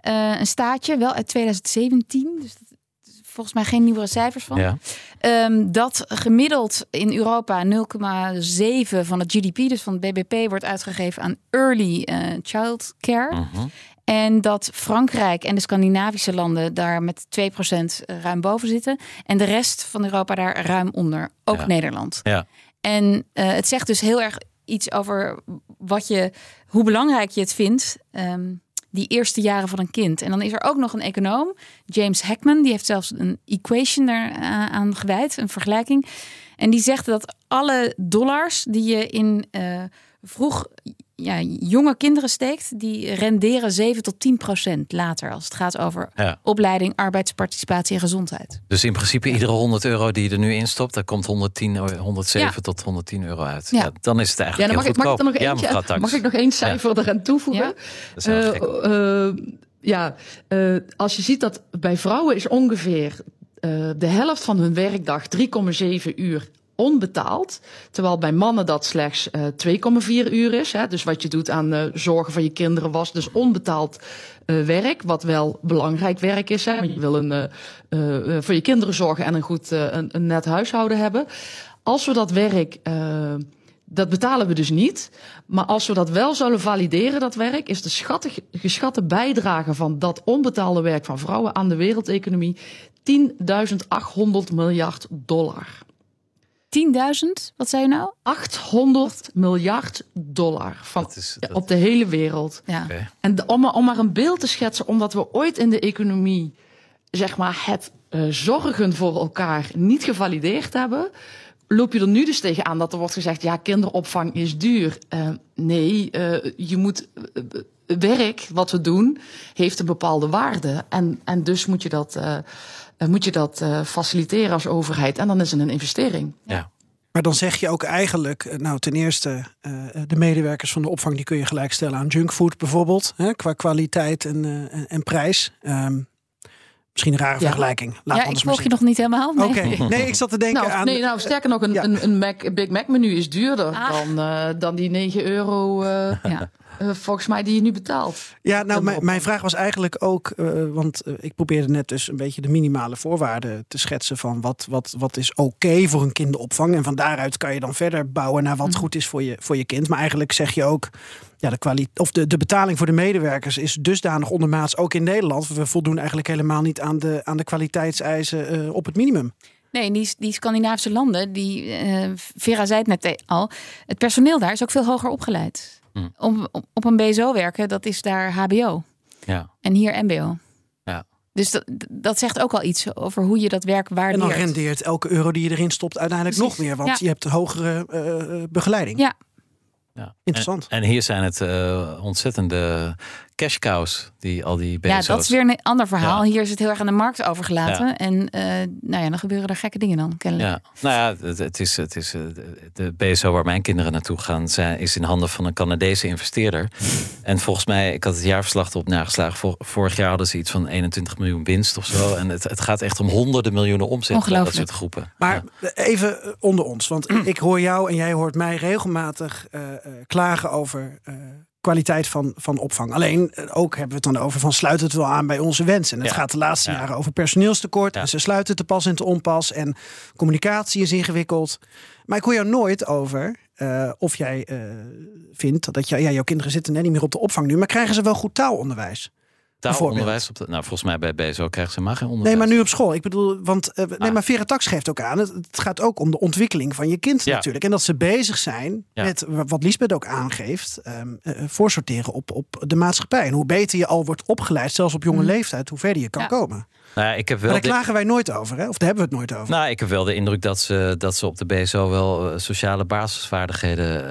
eh, een staatje, wel uit 2017. Dus dat volgens mij geen nieuwere cijfers van. Ja. Ehm, dat gemiddeld in Europa 0,7 van het GDP, dus van het BBP, wordt uitgegeven aan early eh, child care. Mhm. En dat Frankrijk en de Scandinavische landen daar met 2% ruim boven zitten. En de rest van Europa daar ruim onder. Ook Ja. Nederland. Ja. En eh, het zegt dus heel erg iets over wat je, hoe belangrijk je het vindt. ehm, die eerste jaren van een kind. En dan is er ook nog een econoom, James Heckman, die heeft zelfs een equation daar eh, gewijd, een vergelijking. En die zegt dat alle dollars die je in eh, vroeg ja, jonge kinderen steekt, die renderen 7 tot 10 procent later als het gaat over Ja. opleiding, arbeidsparticipatie en gezondheid. Dus in principe iedere 100 euro die je er nu instopt, daar komt 110, euro- 107 Ja. tot 110 euro uit. Ja. Ja. dan is het Ja, eigenlijk dan mag, ik, heel mag ik er nog goedkoop. eentje, ja, mag ik nog één cijfer eraan toevoegen? Ja. Dat is wel Eh, eh, ja, eh, als je ziet dat bij vrouwen is ongeveer eh, de helft van hun werkdag 3,7 uur onbetaald. Terwijl bij mannen dat slechts eh 2,4 uur is. Hè. Dus wat je doet aan eh, zorgen van je kinderen was dus onbetaald eh, werk. Wat wel belangrijk werk is. Hè. Je wil een, eh, eh, eh, voor je kinderen zorgen en een goed eh, een, een net huishouden hebben. Als we dat werk... eh, dat betalen we dus niet. Maar als we dat wel zouden valideren, dat werk, is de schatte, geschatte bijdrage van dat onbetaalde werk van vrouwen aan de wereldeconomie 10.800 miljard dollar. 10.000, wat zei je nou? 800 miljard dollar van, Dat is- dat- op de hele wereld. Ja. En de- om, maar- om maar een beeld te schetsen, omdat we ooit in de economie, zeg maar, het eh, zorgen voor elkaar niet gevalideerd hebben, loop je er nu dus tegenaan dat er wordt gezegd, ja, kinderopvang is duur. Eh, nee, eh, je moet werk wat we doen heeft een bepaalde waarde en, en dus moet je dat, eh, moet je dat eh, faciliteren als overheid en dan is het een investering. Ja. Maar dan zeg je ook eigenlijk, eh, nou ten eerste, eh, de medewerkers van de opvang die kun je gelijkstellen aan junkfood bijvoorbeeld, hè, qua kwaliteit en, eh, en, prijs. Ehm, misschien een rare Ja. vergelijking. Laat ja, ik volg je nog niet helemaal. Nee. Oké, nee, ik zat te denken Nou, aan. nee, nou, sterker nog, een, Ja. een, een, Mac, Big Mac menu is duurder Ah. dan, eh, dan die 9 euro, eh, Ja. Eh, volgens mij, die je nu betaalt. Ja, nou, mijn, vraag was eigenlijk ook, eh, want eh, ik probeerde net dus een beetje de minimale voorwaarden te schetsen van wat, wat, wat is oké voor een kinderopvang. En van daaruit kan je dan verder bouwen naar wat goed is voor je, voor je kind. Maar eigenlijk zeg je ook, ja, de, kwaliteit of de, de betaling voor de medewerkers is dusdanig ondermaats, ook in Nederland. We voldoen eigenlijk helemaal niet aan de, aan de kwaliteitseisen eh, op het minimum. Nee, die, die Scandinavische landen, die, eh, Vera zei het net al, het personeel daar is ook veel hoger opgeleid. Hm. Om, op, op een BSO werken, dat is daar HBO. Ja. En hier MBO. Ja. Dus dat, dat zegt ook al iets over hoe je dat werk En dan waardeert. rendeert elke euro die je erin stopt uiteindelijk Precies. nog meer, want Ja. je hebt hogere eh, begeleiding. Ja, Ja. Interessant. En, en hier zijn het eh, ontzettende cash cows, die al die ja, BSO's. dat is weer een ander verhaal. Ja. Hier is het heel erg aan de markt overgelaten. Ja. En eh, nou ja, dan gebeuren er gekke dingen dan, kennelijk. Ja, nou ja, het, het is, het is eh, de- BSO waar mijn kinderen naartoe gaan, zijn, is in handen van een Canadese investeerder. En volgens mij, ik had het jaarverslag erop nageslagen. Vor- vorig jaar hadden ze iets van 21 miljoen winst of zo. En het, het gaat echt om honderden miljoenen omzet bij dat soort groepen. Maar even eh, onder ons, want ik hoor jou en jij hoort mij regelmatig eh, eh, klagen over eh, kwaliteit van, van opvang. Alleen eh, ook hebben we het dan over van sluit het wel aan bij onze wensen. En het Ja. gaat de laatste Ja. jaren over personeelstekort. Ja. En ze sluiten te pas en te onpas. En communicatie is ingewikkeld. Maar ik hoor jou nooit over eh, of jij eh, vindt dat ja, jouw kinderen zitten net niet meer op de opvang nu. Maar krijgen ze wel goed taalonderwijs? Taalonderwijs, op de, nou volgens mij bij BSO krijgen ze maar geen onderwijs. Nee, maar nu op school. Ik bedoel, want eh, nee, Ah. maar Vera Tax geeft ook aan. Het, het gaat ook om de ontwikkeling van je kind Ja. natuurlijk. En dat ze bezig zijn Ja. met wa- wat Lisbeth ook aangeeft, ehm, eh, voorsorteren op, op de maatschappij. En hoe beter je al wordt opgeleid, zelfs op jonge leeftijd, hoe verder je kan Mm. Ja. komen. Nou ja, ik heb Maar wel daar de- klagen wij nooit over, hè? Of daar hebben we het nooit over. Nou, ik heb wel de indruk dat ze, dat ze op de BSO wel sociale basisvaardigheden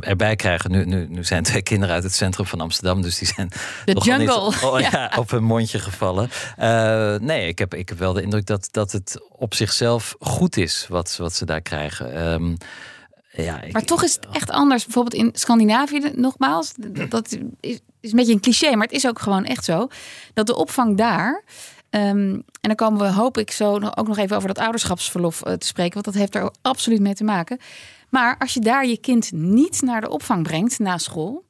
erbij krijgen. Nu, nu, nu zijn twee kinderen uit het centrum van Amsterdam, dus die zijn De nogal niet- jungle. oh, ja, Ja. op hun mondje gevallen. Eh, nee, ik heb, ik heb wel de indruk dat, dat het op zichzelf goed is wat, wat ze daar krijgen. Ehm, ja, ik- Maar toch is het echt anders. Bijvoorbeeld in Scandinavië, nogmaals, dat is, is een beetje een cliché, maar het is ook gewoon echt zo. Dat de opvang daar. ehm, en dan komen we, hoop ik, zo nog- ook nog even over dat ouderschapsverlof eh, te spreken. Want dat heeft er absoluut mee te maken. Maar als je daar je kind niet naar de opvang brengt na school.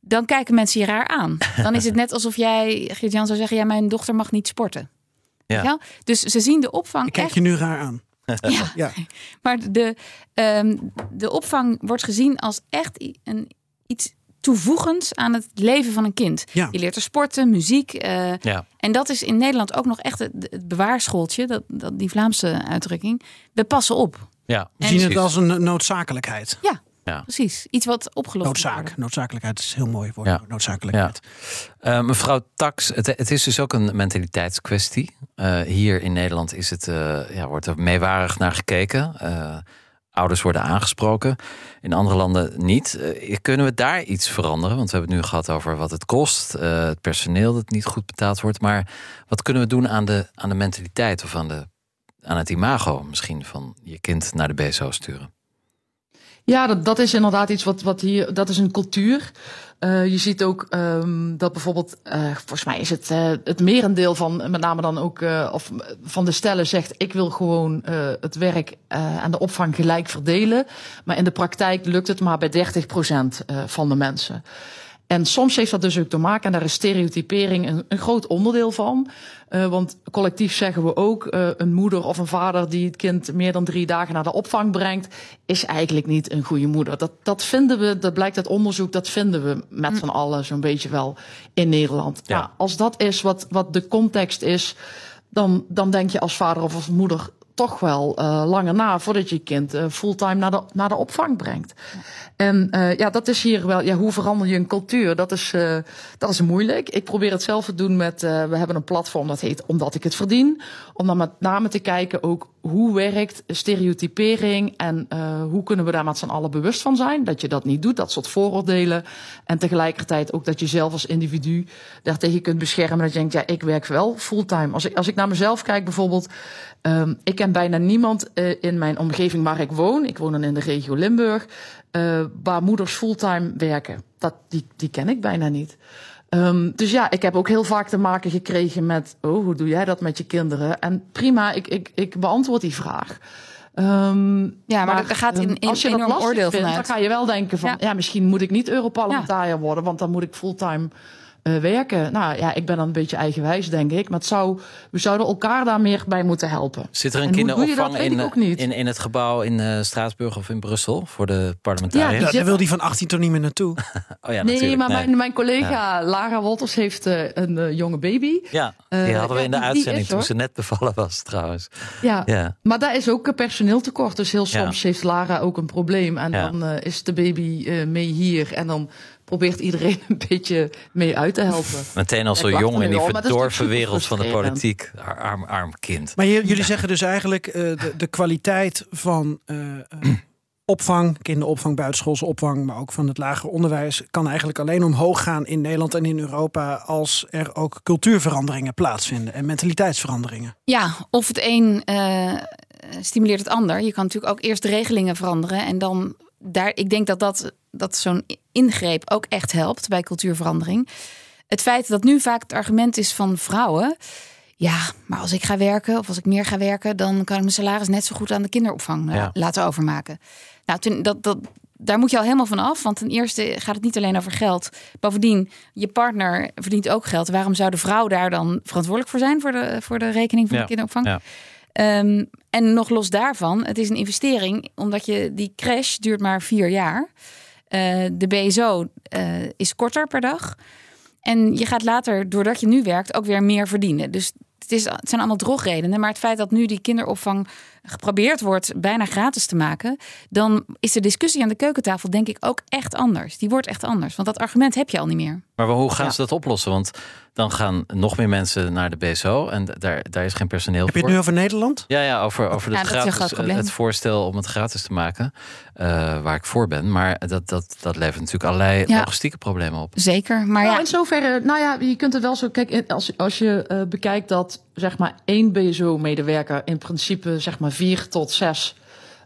Dan kijken mensen je raar aan. Dan is het net alsof jij, Geert-Jan, zou zeggen: Ja, mijn dochter mag niet sporten. Wel? Dus ze zien de opvang Ik kijk echt je nu raar aan. Ja. Ja. Maar de, ehm, de opvang wordt gezien als echt een, iets toevoegends aan het leven van een kind. Ja. Je leert er sporten, muziek. eh, Ja. En dat is in Nederland ook nog echt het, het bewaarschooltje, dat, dat, die Vlaamse uitdrukking. We passen op. Ja, We zien het als een noodzakelijkheid. Ja, Ja. precies. Iets wat opgelost moet Noodzaak. worden. Noodzakelijkheid is een heel mooi woord. Ja. Noodzakelijkheid. Eh, mevrouw Tax, het, het is dus ook een mentaliteitskwestie. Eh, hier in Nederland is het, eh, ja, wordt er meewarig naar gekeken. Eh, ouders worden aangesproken. In andere landen niet. Kunnen we daar iets veranderen? Want we hebben het nu gehad over wat het kost. eh, het personeel dat niet goed betaald wordt. Maar wat kunnen we doen aan de, aan de mentaliteit of aan, de, aan het imago misschien van je kind naar de BSO sturen? Ja, dat, dat is inderdaad iets wat, wat hier, dat is een cultuur. Eh, je ziet ook ehm, dat bijvoorbeeld, eh, volgens mij is het eh, het merendeel van, met name dan ook, of van de stellen zegt, ik wil gewoon het werk en de opvang gelijk verdelen. Maar in de praktijk lukt het maar bij 30 procent van de mensen. En soms heeft dat dus ook te maken, en daar is stereotypering een, een groot onderdeel van. Eh, want collectief zeggen we ook, eh, een moeder of een vader die het kind meer dan drie dagen naar de opvang brengt, is eigenlijk niet een goede moeder. Dat, dat vinden we, dat blijkt uit onderzoek, dat vinden we met z'n allen zo'n beetje wel in Nederland. Ja. Ja, als dat is wat, wat de context is, dan, dan denk je als vader of als moeder toch wel eh, langer na voordat je kind eh, fulltime naar de, naar de opvang brengt. En eh, ja, dat is hier wel, ja, hoe verander je een cultuur? Dat is, dat is moeilijk. Ik probeer het zelf te doen met, we hebben een platform dat heet Omdat ik het verdien. Om dan met name te kijken ook hoe werkt stereotypering en eh, hoe kunnen we daar met z'n allen bewust van zijn. Dat je dat niet doet, dat soort vooroordelen. En tegelijkertijd ook dat je zelf als individu daartegen kunt beschermen. Dat je denkt, ja, ik werk wel fulltime. Als ik, als ik naar mezelf kijk bijvoorbeeld, ehm, ik ken bijna niemand eh, in mijn omgeving waar ik woon. Ik woon dan in de regio Limburg. eh, waar moeders fulltime werken. Dat, die, die ken ik bijna niet. Ehm, dus ja, ik heb ook heel vaak te maken gekregen met... oh, hoe doe jij dat met je kinderen? En prima, ik, ik, ik beantwoord die vraag. Ehm, Ja, maar er gaat ehm, een- een als je dat enorm lastig oordeel vindt, vanuit. Dan ga je wel denken van, Ja. ja, misschien moet ik niet Europarlementariër worden... want dan moet ik fulltime eh, werken. Nou ja, ik ben dan een beetje eigenwijs, denk ik. Maar het zou, we zouden elkaar daar meer bij moeten helpen. Zit er een kinderopvang in, niet. in, in het gebouw in eh, Straatsburg of in Brussel voor de parlementariërs? Ja, zit- daar wil die van 18 toch niet meer naartoe. oh ja, nee, natuurlijk. maar Nee. Mijn, mijn collega Lara Wolters heeft eh, een eh, jonge baby. Ja, die Eh, hadden we in de die- die uitzending is, toen hoor. ze net bevallen was trouwens. Ja. Ja. maar daar is ook een personeeltekort. Dus heel Ja. soms heeft Lara ook een probleem. En Ja. dan eh, is de baby eh, mee hier. En dan probeert iedereen een beetje mee uit te helpen. Meteen al zo jong in die verdorven wereld van de politiek. Ar- Arm, arm kind. Maar je- jullie zeggen dus eigenlijk eh, de, de kwaliteit van eh, eh, opvang, kinderopvang, buitenschoolse opvang, maar ook van het lager onderwijs, kan eigenlijk alleen omhoog gaan in Nederland en in Europa als er ook cultuurveranderingen plaatsvinden en mentaliteitsveranderingen. Ja, of het een eh, stimuleert het ander. Je kan natuurlijk ook eerst de regelingen veranderen. En dan daar, ik denk dat, dat, dat zo'n ingreep ook echt helpt bij cultuurverandering. Het feit dat nu vaak het argument is van vrouwen. Ja, maar als ik ga werken of als ik meer ga werken, dan kan ik mijn salaris net zo goed aan de kinderopvang eh, Ja. laten overmaken. Nou, dat, dat, daar moet je al helemaal van af. Want ten eerste gaat het niet alleen over geld. Bovendien, je partner verdient ook geld. Waarom zou de vrouw daar dan verantwoordelijk voor zijn voor de, voor de rekening van Ja, de kinderopvang? ja. Ehm, en nog los daarvan, het is een investering, omdat je die crash duurt maar vier jaar. Eh, de BSO eh, is korter per dag. En je gaat later, doordat je nu werkt, ook weer meer verdienen. Dus het, is, het zijn allemaal drogredenen. Maar het feit dat nu die kinderopvang geprobeerd wordt bijna gratis te maken, dan is de discussie aan de keukentafel denk ik ook echt anders. Die wordt echt anders. Want dat argument heb je al niet meer. Maar hoe gaan ze dat oplossen? Want dan gaan nog meer mensen naar de BSO en daar, daar is geen personeel Heb je voor. het nu over Nederland? Ja, ja, over, over Ja, het, gratis, het voorstel om het gratis te maken, eh, waar ik voor ben. Maar dat, dat, dat levert natuurlijk allerlei Ja. logistieke problemen op. Zeker. Maar nou, ja, in zoverre, nou ja, je kunt het wel zo. Kijk, als, als je eh, bekijkt dat zeg maar één BSO-medewerker in principe zeg maar vier tot zes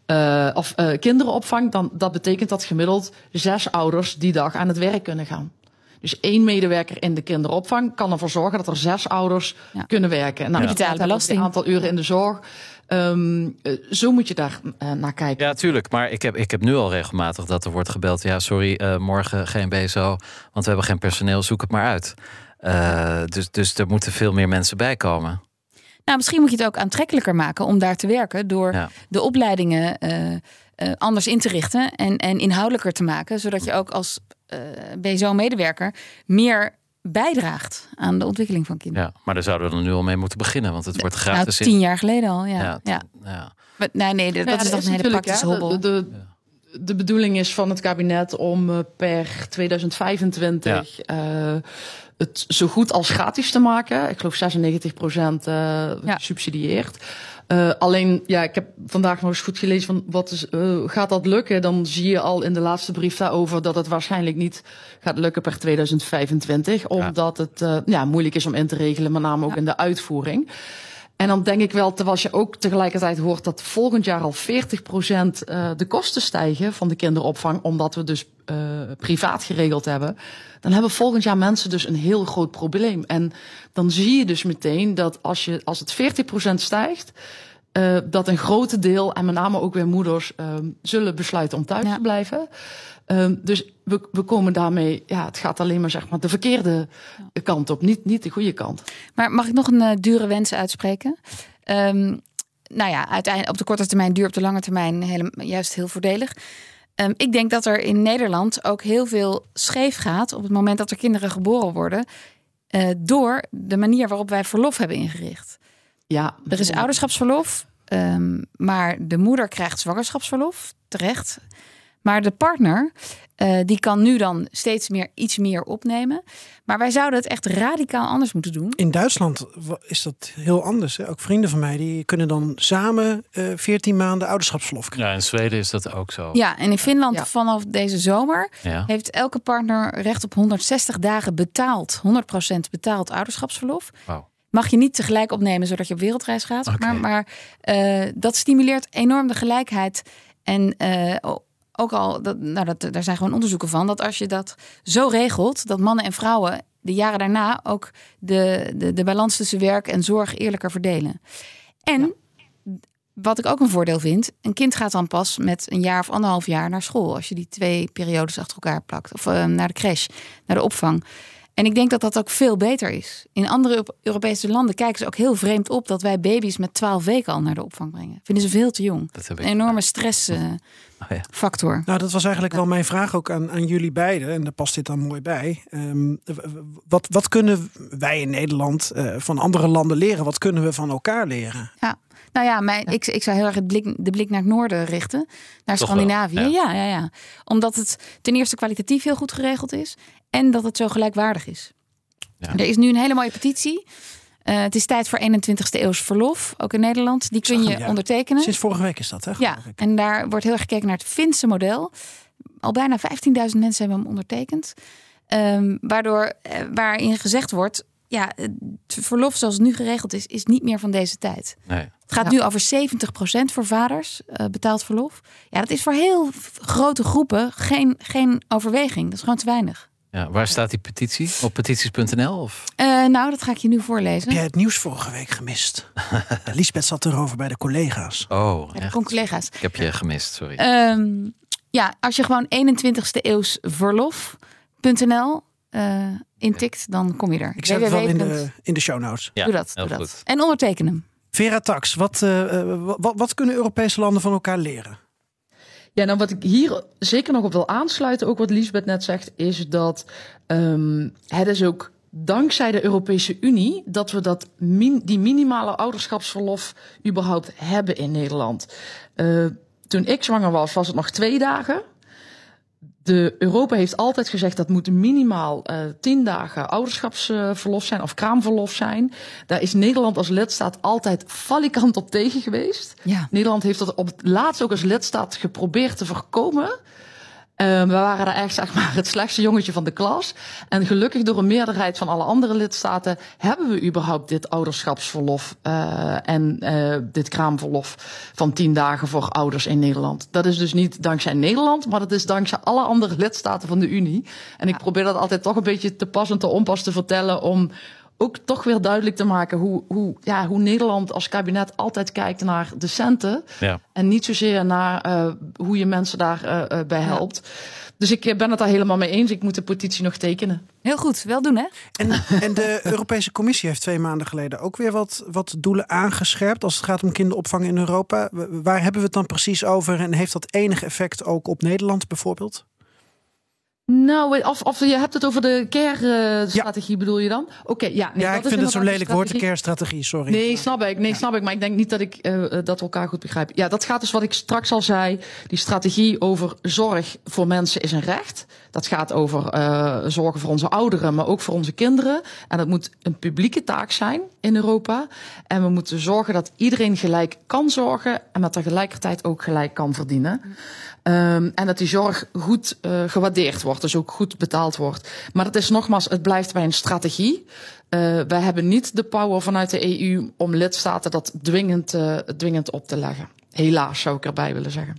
eh, of eh, kinderen opvangt, dan dat betekent dat gemiddeld zes ouders die dag aan het werk kunnen gaan. Dus één medewerker in de kinderopvang kan ervoor zorgen dat er zes ouders kunnen werken. Nou, we belasting. Het aantal uren in de zorg. Ehm, eh, zo moet je daar eh, naar kijken. Ja, tuurlijk. Maar ik heb, ik heb nu al regelmatig dat er wordt gebeld. Ja, sorry, eh, morgen geen BSO, want we hebben geen personeel. Zoek het maar uit. Eh, dus, dus er moeten veel meer mensen bij komen. Nou, misschien moet je het ook aantrekkelijker maken om daar te werken door de opleidingen eh, eh, anders in te richten en, en inhoudelijker te maken, zodat je ook als BSO-medewerker meer bijdraagt aan de ontwikkeling van kinderen. Ja, maar daar zouden we dan nu al mee moeten beginnen, want het wordt Nou, gratis. tien jaar geleden al, ja. Ja, ja. ja. Maar, nee, nee, dat Ja, is toch een hele praktische hobbel. De, de, de bedoeling is van het kabinet om eh, per 2025 eh, het zo goed als gratis te maken. Ik geloof 96 procent gesubsidieerd. Eh, alleen, ja, ik heb vandaag nog eens goed gelezen van wat is, eh, gaat dat lukken? Dan zie je al in de laatste brief daarover dat het waarschijnlijk niet gaat lukken per 2025, omdat het eh, ja, moeilijk is om in te regelen, met name ook in de uitvoering. En dan denk ik wel, terwijl je ook tegelijkertijd hoort dat volgend jaar al 40% eh, de kosten stijgen van de kinderopvang, omdat we dus eh, privaat geregeld hebben, dan hebben volgend jaar mensen dus een heel groot probleem. En dan zie je dus meteen dat als, je, als het 40% stijgt, eh, dat een grote deel, en met name ook weer moeders, zullen besluiten om thuis te blijven. Ehm, dus we, we komen daarmee, ja, het gaat alleen maar zeg maar de verkeerde kant op, niet, niet de goede kant. Maar mag ik nog een eh, dure wens uitspreken? Ehm, nou ja, uiteindelijk op de korte termijn, duur op de lange termijn, hele, juist heel voordelig. Ehm, ik denk dat er in Nederland ook heel veel scheef gaat op het moment dat er kinderen geboren worden. eh, door de manier waarop wij verlof hebben ingericht. Ja, er is ouderschapsverlof, maar de moeder krijgt zwangerschapsverlof, terecht. Maar de partner, eh, die kan nu dan steeds meer iets meer opnemen. Maar wij zouden het echt radicaal anders moeten doen. In Duitsland is dat heel anders. Hè? Ook vrienden van mij die kunnen dan samen eh 14 maanden ouderschapsverlof krijgen. Ja, in Zweden is dat ook zo. Ja, en in Finland vanaf deze zomer Ja. heeft elke partner recht op 160 dagen betaald, 100% betaald ouderschapsverlof. Wauw. Mag je niet tegelijk opnemen zodat je op wereldreis gaat. Maar, maar eh, dat stimuleert enorm de gelijkheid. En eh, ook al, dat, nou, dat, daar zijn gewoon onderzoeken van, dat als je dat zo regelt, dat mannen en vrouwen de jaren daarna ook de, de, de balans tussen werk en zorg eerlijker verdelen. En wat ik ook een voordeel vind, een kind gaat dan pas met een jaar of anderhalf jaar naar school. Als je die twee periodes achter elkaar plakt. Of eh, naar de crash, naar de opvang. En ik denk dat dat ook veel beter is. In andere Euro- Europese landen kijken ze ook heel vreemd op dat wij baby's met 12 weken al naar de opvang brengen. Vinden ze veel te jong. heb Een enorme stressfactor. Nou, dat was eigenlijk wel mijn vraag ook aan, aan jullie beiden. En daar past dit dan mooi bij. Ehm, wat, wat kunnen wij in Nederland eh, van andere landen leren? Wat kunnen we van elkaar leren? Ja. Nou ja, mijn, Ik, ik zou heel erg het blik, de blik naar het noorden richten. Naar Toch wel, Scandinavië. ja. Ja. Ja, ja, Omdat het ten eerste kwalitatief heel goed geregeld is. En dat het zo gelijkwaardig is. Er is nu een hele mooie petitie. Eh, het is tijd voor 21ste eeuws verlof. Ook in Nederland. Die kun je Ja. ondertekenen. Sinds vorige week is dat, hè? Ja, en daar wordt heel erg gekeken naar het Finse model. Al bijna 15.000 mensen hebben hem ondertekend. Ehm, waardoor, eh, waarin gezegd wordt, ja, het verlof zoals het nu geregeld is, is niet meer van deze tijd. Nee. Het gaat nu over 70% voor vaders eh, betaald verlof. Ja, dat is voor heel grote groepen geen, geen overweging. Dat is gewoon te weinig. Ja, waar staat die petitie? Op petities.nl? Of? Eh, nou, dat ga ik je nu voorlezen. Heb jij het nieuws vorige week gemist? Lisbeth zat erover bij de collega's. Oh, Ja, echt? collega's. Ik heb je gemist, sorry. Ehm, ja, als je gewoon 21ste eeuws verlof.nl eh, intikt, dan kom je er. Ik zet het wel in de, in de show notes. doe dat, doe dat. En onderteken hem. Vera Tax, wat, eh, wat, wat kunnen Europese landen van elkaar leren? Ja, nou wat ik hier zeker nog op wil aansluiten, ook wat Lisbeth net zegt, is dat ehm, het is ook dankzij de Europese Unie dat we dat die minimale ouderschapsverlof überhaupt hebben in Nederland. Eh, toen ik zwanger was, was het nog twee dagen. De Europa heeft altijd gezegd dat moet minimaal eh tien dagen ouderschapsverlof zijn of kraamverlof zijn. Daar is Nederland als lidstaat altijd valikant op tegen geweest. Ja. Nederland heeft dat op het laatst ook als lidstaat geprobeerd te voorkomen. Uh, we waren daar echt zeg maar, het slechtste jongetje van de klas. En gelukkig door een meerderheid van alle andere lidstaten hebben we überhaupt dit ouderschapsverlof uh, en uh, dit kraamverlof van tien dagen voor ouders in Nederland. Dat is dus niet dankzij Nederland, maar dat is dankzij alle andere lidstaten van de Unie. En ik probeer dat altijd toch een beetje te pas en te onpas te vertellen om ook toch weer duidelijk te maken hoe, hoe, ja, hoe Nederland als kabinet altijd kijkt naar de centen. Ja. En niet zozeer naar uh, hoe je mensen daarbij uh, uh, bij helpt. Ja. Dus ik ben het daar helemaal mee eens. Ik moet de petitie nog tekenen. Heel goed, wel doen hè? En, en de Europese Commissie heeft twee maanden geleden ook weer wat, wat doelen aangescherpt als het gaat om kinderopvang in Europa. Waar hebben we het dan precies over en heeft dat enig effect ook op Nederland bijvoorbeeld? Nou, of, of je hebt het over de care-strategie, ja. bedoel je dan? Oké, okay, ja. Nee, ja, ik vind het zo'n lelijk woord, de care-strategie, sorry. Nee, snap ik. Nee, ja. snap ik. Maar ik denk niet dat ik uh, dat we elkaar goed begrijpen. Ja, dat gaat dus wat ik straks al zei. Die strategie over zorg voor mensen is een recht. Dat gaat over uh, zorgen voor onze ouderen, maar ook voor onze kinderen. En dat moet een publieke taak zijn in Europa. En we moeten zorgen dat iedereen gelijk kan zorgen en dat tegelijkertijd ook gelijk kan verdienen. Um, en dat die zorg goed uh, gewaardeerd wordt, dus ook goed betaald wordt. Maar het is nogmaals, het blijft bij een strategie. Uh, wij hebben niet de power vanuit de EU om lidstaten dat dwingend, uh, dwingend op te leggen. Helaas zou ik erbij willen zeggen.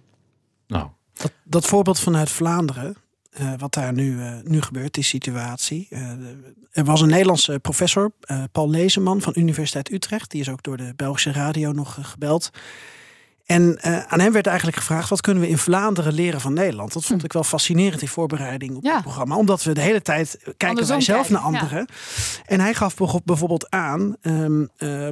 Nou. Dat, dat voorbeeld vanuit Vlaanderen, uh, wat daar nu, uh, nu gebeurt, die situatie. Uh, er was een Nederlandse professor, Paul Lezeman van Universiteit Utrecht. Die is ook door de Belgische radio nog gebeld. En aan hem werd eigenlijk gevraagd: wat kunnen we in Vlaanderen leren van Nederland? Dat vond ik wel fascinerend in voorbereiding op ja. het programma. Omdat we de hele tijd kijken Andersom wij zelf kijken, naar anderen. Ja. En hij gaf bijvoorbeeld aan: um,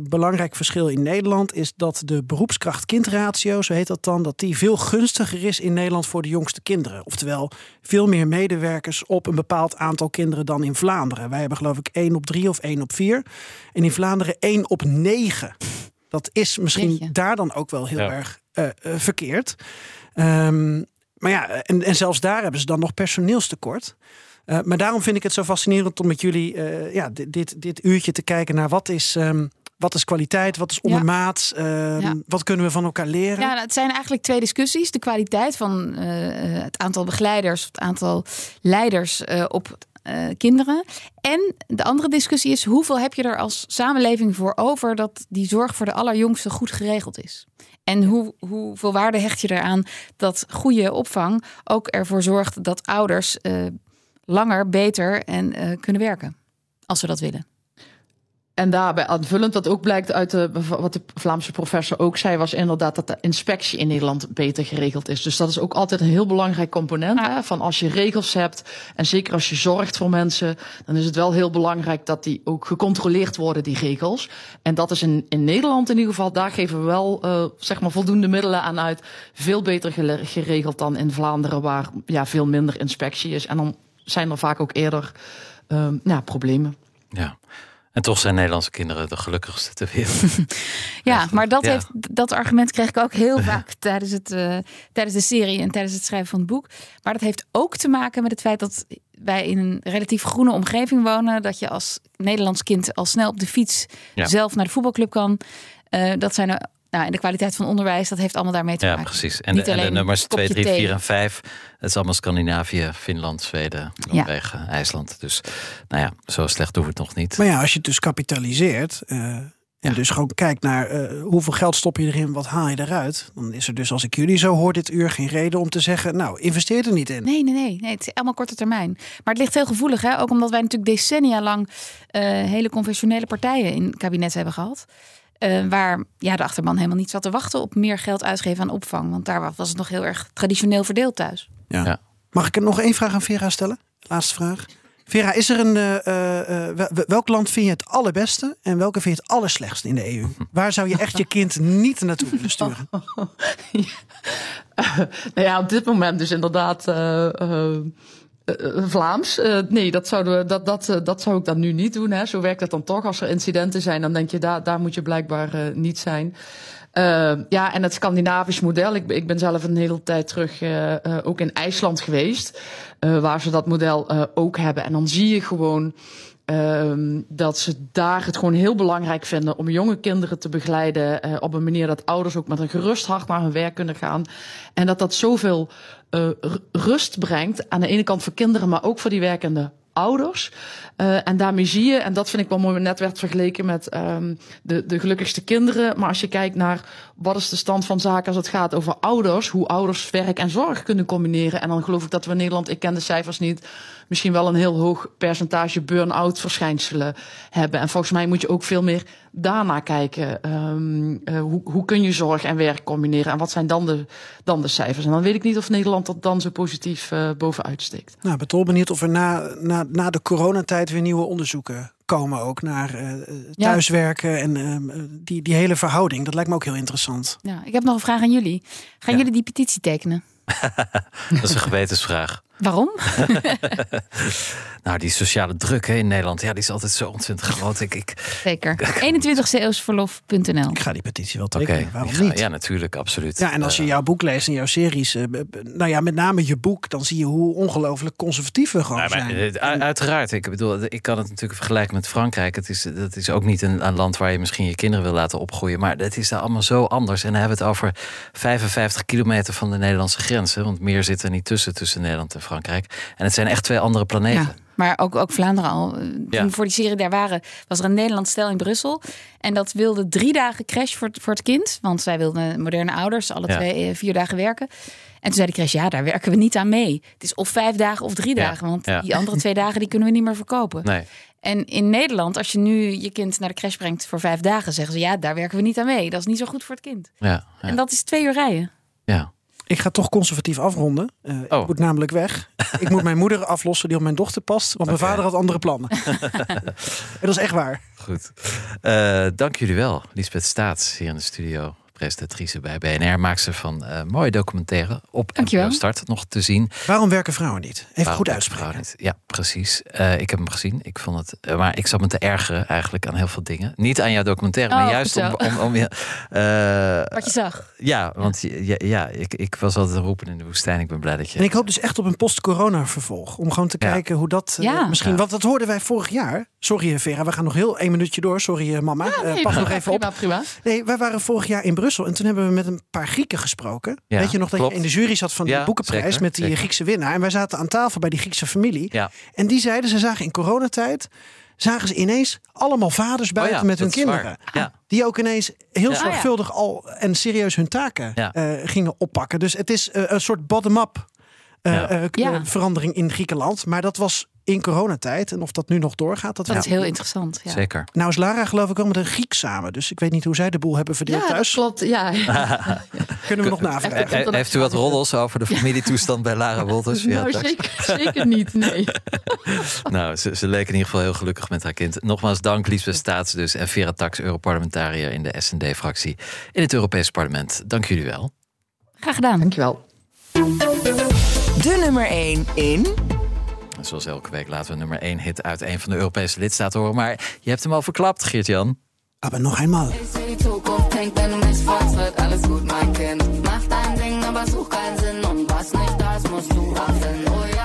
belangrijk verschil in Nederland is dat de beroepskracht-kindratio, zo heet dat dan, dat die veel gunstiger is in Nederland voor de jongste kinderen. Oftewel, veel meer medewerkers op een bepaald aantal kinderen dan in Vlaanderen. Wij hebben geloof ik 1 op 3 of 1 op 4. En in Vlaanderen 1 op 9. Dat is misschien Jeetje. daar dan ook wel heel Ja. erg uh, uh, verkeerd. Um, maar ja, en, en zelfs daar hebben ze dan nog personeelstekort. Uh, maar daarom vind ik het zo fascinerend om met jullie uh, ja, dit, dit, dit uurtje te kijken naar wat is, um, wat is kwaliteit, wat is ondermaat, ja. ja. wat kunnen we van elkaar leren. Ja, het zijn eigenlijk twee discussies. De kwaliteit van uh, het aantal begeleiders, het aantal leiders op uh, kinderen. En de andere discussie is hoeveel heb je er als samenleving voor over dat die zorg voor de allerjongsten goed geregeld is. En hoe, hoeveel waarde hecht je eraan dat goede opvang ook ervoor zorgt dat ouders uh, langer, beter en uh, kunnen werken. Als ze dat willen. En daarbij aanvullend, wat ook blijkt uit de, wat de Vlaamse professor ook zei, was inderdaad dat de inspectie in Nederland beter geregeld is. Dus dat is ook altijd een heel belangrijk component. Ja. Hè, van als je regels hebt en zeker als je zorgt voor mensen, dan is het wel heel belangrijk dat die ook gecontroleerd worden, die regels. En dat is in, in Nederland in ieder geval, daar geven we wel uh, zeg maar voldoende middelen aan uit. Veel beter geregeld dan in Vlaanderen, waar ja, veel minder inspectie is. En dan zijn er vaak ook eerder uh, ja, problemen. Ja. En toch zijn Nederlandse kinderen de gelukkigste ter wereld. ja, maar dat, ja. heeft, dat argument kreeg ik ook heel vaak tijdens, het, uh, tijdens de serie en tijdens het schrijven van het boek. Maar dat heeft ook te maken met het feit dat wij in een relatief groene omgeving wonen. Dat je als Nederlands kind al snel op de fiets ja. zelf naar de voetbalclub kan. Uh, dat zijn nou, en de kwaliteit van onderwijs, dat heeft allemaal daarmee te ja, maken. precies. En, de, en de nummers 2, 3, 4 en 5, dat is allemaal Scandinavië, Finland, Zweden, Noorwegen, ja. IJsland. Dus nou ja, zo slecht doen we het nog niet. Maar ja, als je het dus kapitaliseert uh, en ja. dus gewoon kijkt naar uh, hoeveel geld stop je erin, wat haal je eruit, dan is er dus als ik jullie zo hoor dit uur geen reden om te zeggen, nou, investeer er niet in. Nee, nee, nee, nee het is allemaal korte termijn. Maar het ligt heel gevoelig, hè? ook omdat wij natuurlijk decennia lang uh, hele conventionele partijen in het kabinet hebben gehad. Uh, waar ja, de achterban helemaal niet zat te wachten op meer geld uitgeven aan opvang. Want daar was het nog heel erg traditioneel verdeeld thuis. Ja. ja. Mag ik er nog één vraag aan Vera stellen? Laatste vraag. Vera, is er een. Uh, uh, welk land vind je het allerbeste en welke vind je het allerslechtste in de EU? Waar zou je echt je kind niet naartoe willen sturen? nou ja, op dit moment dus inderdaad. Uh, Vlaams. Uh, nee, dat, zouden we, dat, dat, dat zou ik dan nu niet doen. Hè. Zo werkt het dan toch. Als er incidenten zijn, dan denk je, daar, daar moet je blijkbaar niet zijn. Uh, ja, en het Scandinavisch model. Ik, ik, ben zelf een hele tijd terug ook in IJsland geweest, waar ze dat model ook hebben. En dan zie je gewoon ehm, dat ze daar het gewoon heel belangrijk vinden om jonge kinderen te begeleiden op een manier dat ouders ook met een gerust hart naar hun werk kunnen gaan. En dat dat zoveel rust brengt aan de ene kant voor kinderen, maar ook voor die werkende ouders. Uh, en daarmee zie je, en dat vind ik wel mooi, net werd vergeleken met um, de, de gelukkigste kinderen. Maar als je kijkt naar wat is de stand van zaken als het gaat over ouders, hoe ouders werk en zorg kunnen combineren. En dan geloof ik dat we Nederland, ik ken de cijfers niet, misschien wel een heel hoog percentage burn-out verschijnselen hebben. En volgens mij moet je ook veel meer daarna kijken. Um, uh, hoe, hoe kun je zorg en werk combineren? En wat zijn dan de, dan de cijfers? En dan weet ik niet of Nederland dat dan zo positief uh, bovenuit steekt. Nou, ik ben benieuwd of er na, na, na de coronatijd weer nieuwe onderzoeken komen ook naar uh, thuiswerken ja. en uh, die, die hele verhouding. Dat lijkt me ook heel interessant. Ja, ik heb nog een vraag aan jullie. Gaan ja. jullie die petitie tekenen? dat is een gewetensvraag. Waarom? nou, die sociale druk hè, in Nederland, ja, die is altijd zo ontzettend groot. Ik, ik, Zeker. 21eeuwsverlof.nl Ik ga die petitie wel tekenen. Okay, Waarom ga, niet? Ja, natuurlijk, absoluut. Ja, en als je jouw boek leest en jouw series, uh, nou ja, met name je boek, dan zie je hoe ongelooflijk conservatief we gewoon nou, zijn. Maar, uiteraard. Ik bedoel, ik kan het natuurlijk vergelijken met Frankrijk. Het is, dat is ook niet een, een land waar je misschien je kinderen wil laten opgroeien. Maar het is daar allemaal zo anders. En dan hebben we het over 55 kilometer van de Nederlandse grenzen. Want meer zit er niet tussen, tussen Nederland en Frankrijk. En het zijn echt twee andere planeten. Ja. Maar ook, ook Vlaanderen al. Ja. Voor die serie daar waren, was er een Nederlands stel in Brussel. En dat wilde drie dagen crash voor, voor het kind. Want zij wilden moderne ouders, alle ja. twee vier dagen werken. En toen zei de crash, ja, daar werken we niet aan mee. Het is of vijf dagen of drie dagen. Want die andere twee dagen die kunnen we niet meer verkopen. Nee. En in Nederland, als je nu je kind naar de crash brengt voor vijf dagen, zeggen ze ja, daar werken we niet aan mee. Dat is niet zo goed voor het kind. Ja, En dat is twee uur rijden. Ja. Ik ga toch conservatief afronden. Uh, oh. Ik moet namelijk weg. ik moet mijn moeder aflossen die op mijn dochter past. Want mijn vader had andere plannen. dat is echt waar. Goed. Uh, dank jullie wel. Lisbeth Staats hier in de studio. Presentatrice bij BNR. Maakt ze van uh, mooie documentaire op NPO Start nog te zien. Waarom werken vrouwen niet? Even Waarom goed uitspreken. Ja, precies. Uh, ik heb hem gezien. Ik vond het, uh, maar ik zat me te ergeren eigenlijk aan heel veel dingen. Niet aan jouw documentaire, oh, maar juist om, om, om je. Wat je zag. Ja, want ja, ja ik, ik was altijd roepen in de woestijn. Ik ben blij dat je. En ik hoop dus echt op een post-corona vervolg. Om gewoon te ja. kijken hoe dat ja. misschien. Want dat hoorden wij vorig jaar. Sorry, Vera, we gaan nog heel één minuutje door. Sorry, mama. Ja, nee, pas prima, nog even prima, op. Prima. Nee, wij waren vorig jaar in Brussel en toen hebben we met een paar Grieken gesproken. Ja, Weet je nog dat klopt. je in de jury zat van de Ja, boekenprijs zeker, met die zeker. Griekse winnaar. En wij zaten aan tafel bij die Griekse familie. Ja. En die zeiden, ze zagen in coronatijd, zagen ze ineens allemaal vaders buiten Oh ja, met hun kinderen. Ja. Die ook ineens heel Ja. zorgvuldig al en serieus hun taken Ja. eh, gingen oppakken. Dus het is eh, een soort bottom-up Ja. k- Ja. eh, verandering in Griekenland. Maar dat was in coronatijd. En of dat nu nog doorgaat, dat, Dat is heel interessant. Ja. Zeker. Nou is Lara geloof ik wel met een Griek samen. Dus ik weet niet hoe zij de boel hebben verdeeld Ja, thuis. klopt. Ja. Kunnen we nog navragen. Heeft u wat roddels over de familietoestand bij Lara Wolters? Ja, nou, zeker, zeker niet. Nee. Nou, ze, ze leken in ieder geval heel gelukkig met haar kind. Nogmaals dank Liesbeth Staats dus en Vera Tax, Europarlementariër in de SND-fractie in het Europese parlement. Dank jullie wel. Graag gedaan. Dankjewel. De nummer 1 in... Zoals elke week laten we nummer 1 hit uit een van de Europese lidstaten horen. Maar je hebt hem al verklapt, Geert-Jan. Maar nog eenmaal. Ich seh die Zukunft, denk, wenn du mich fragst, wird alles gut, mein Kind. Mach dein Ding, aber such keinen Sinn. Und was nicht da ist, musst du raffen. Oh ja,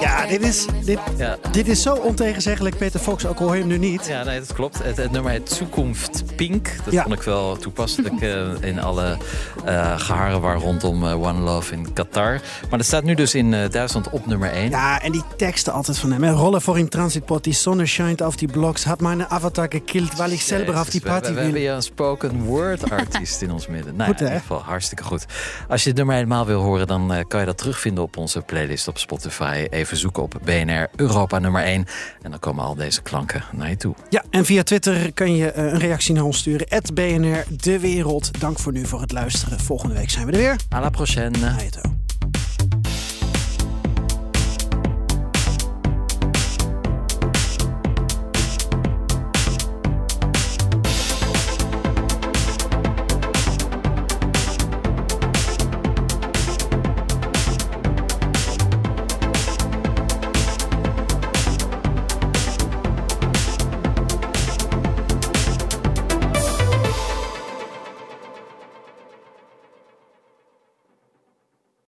Ja, dit is, dit, Ja. dit is zo ontegenzeggelijk. Peter Fox, ook al hoor je hem nu niet. Ja, nee, dat klopt. Het, het nummer heet Zukunft Pink. Dat Ja. vond ik wel toepasselijk eh, in alle eh geharen waar rondom eh, One Love in Qatar. Maar dat staat nu dus in Duitsland op nummer 1. Ja, en die teksten altijd van hem. hè. Rollen voor in Transitpot, die Sonne schijnt auf die Blocks. Had mijn avatar gekillt, weil ich selber auf die we, Party we, we hebben will. hier een spoken word artiest in ons midden. Nou, Goed, ja, in ieder geval hartstikke goed. Als je het nummer helemaal wil horen, dan kan je dat terugvinden op onze playlist op Spotify. Even zoeken op BNR Europa nummer 1. En dan komen al deze klanken naar je toe. Ja, en via Twitter kan je eh, een reactie naar ons sturen. @bnr de wereld. Dank voor nu voor het luisteren. Volgende week zijn we er weer. À la prochaine.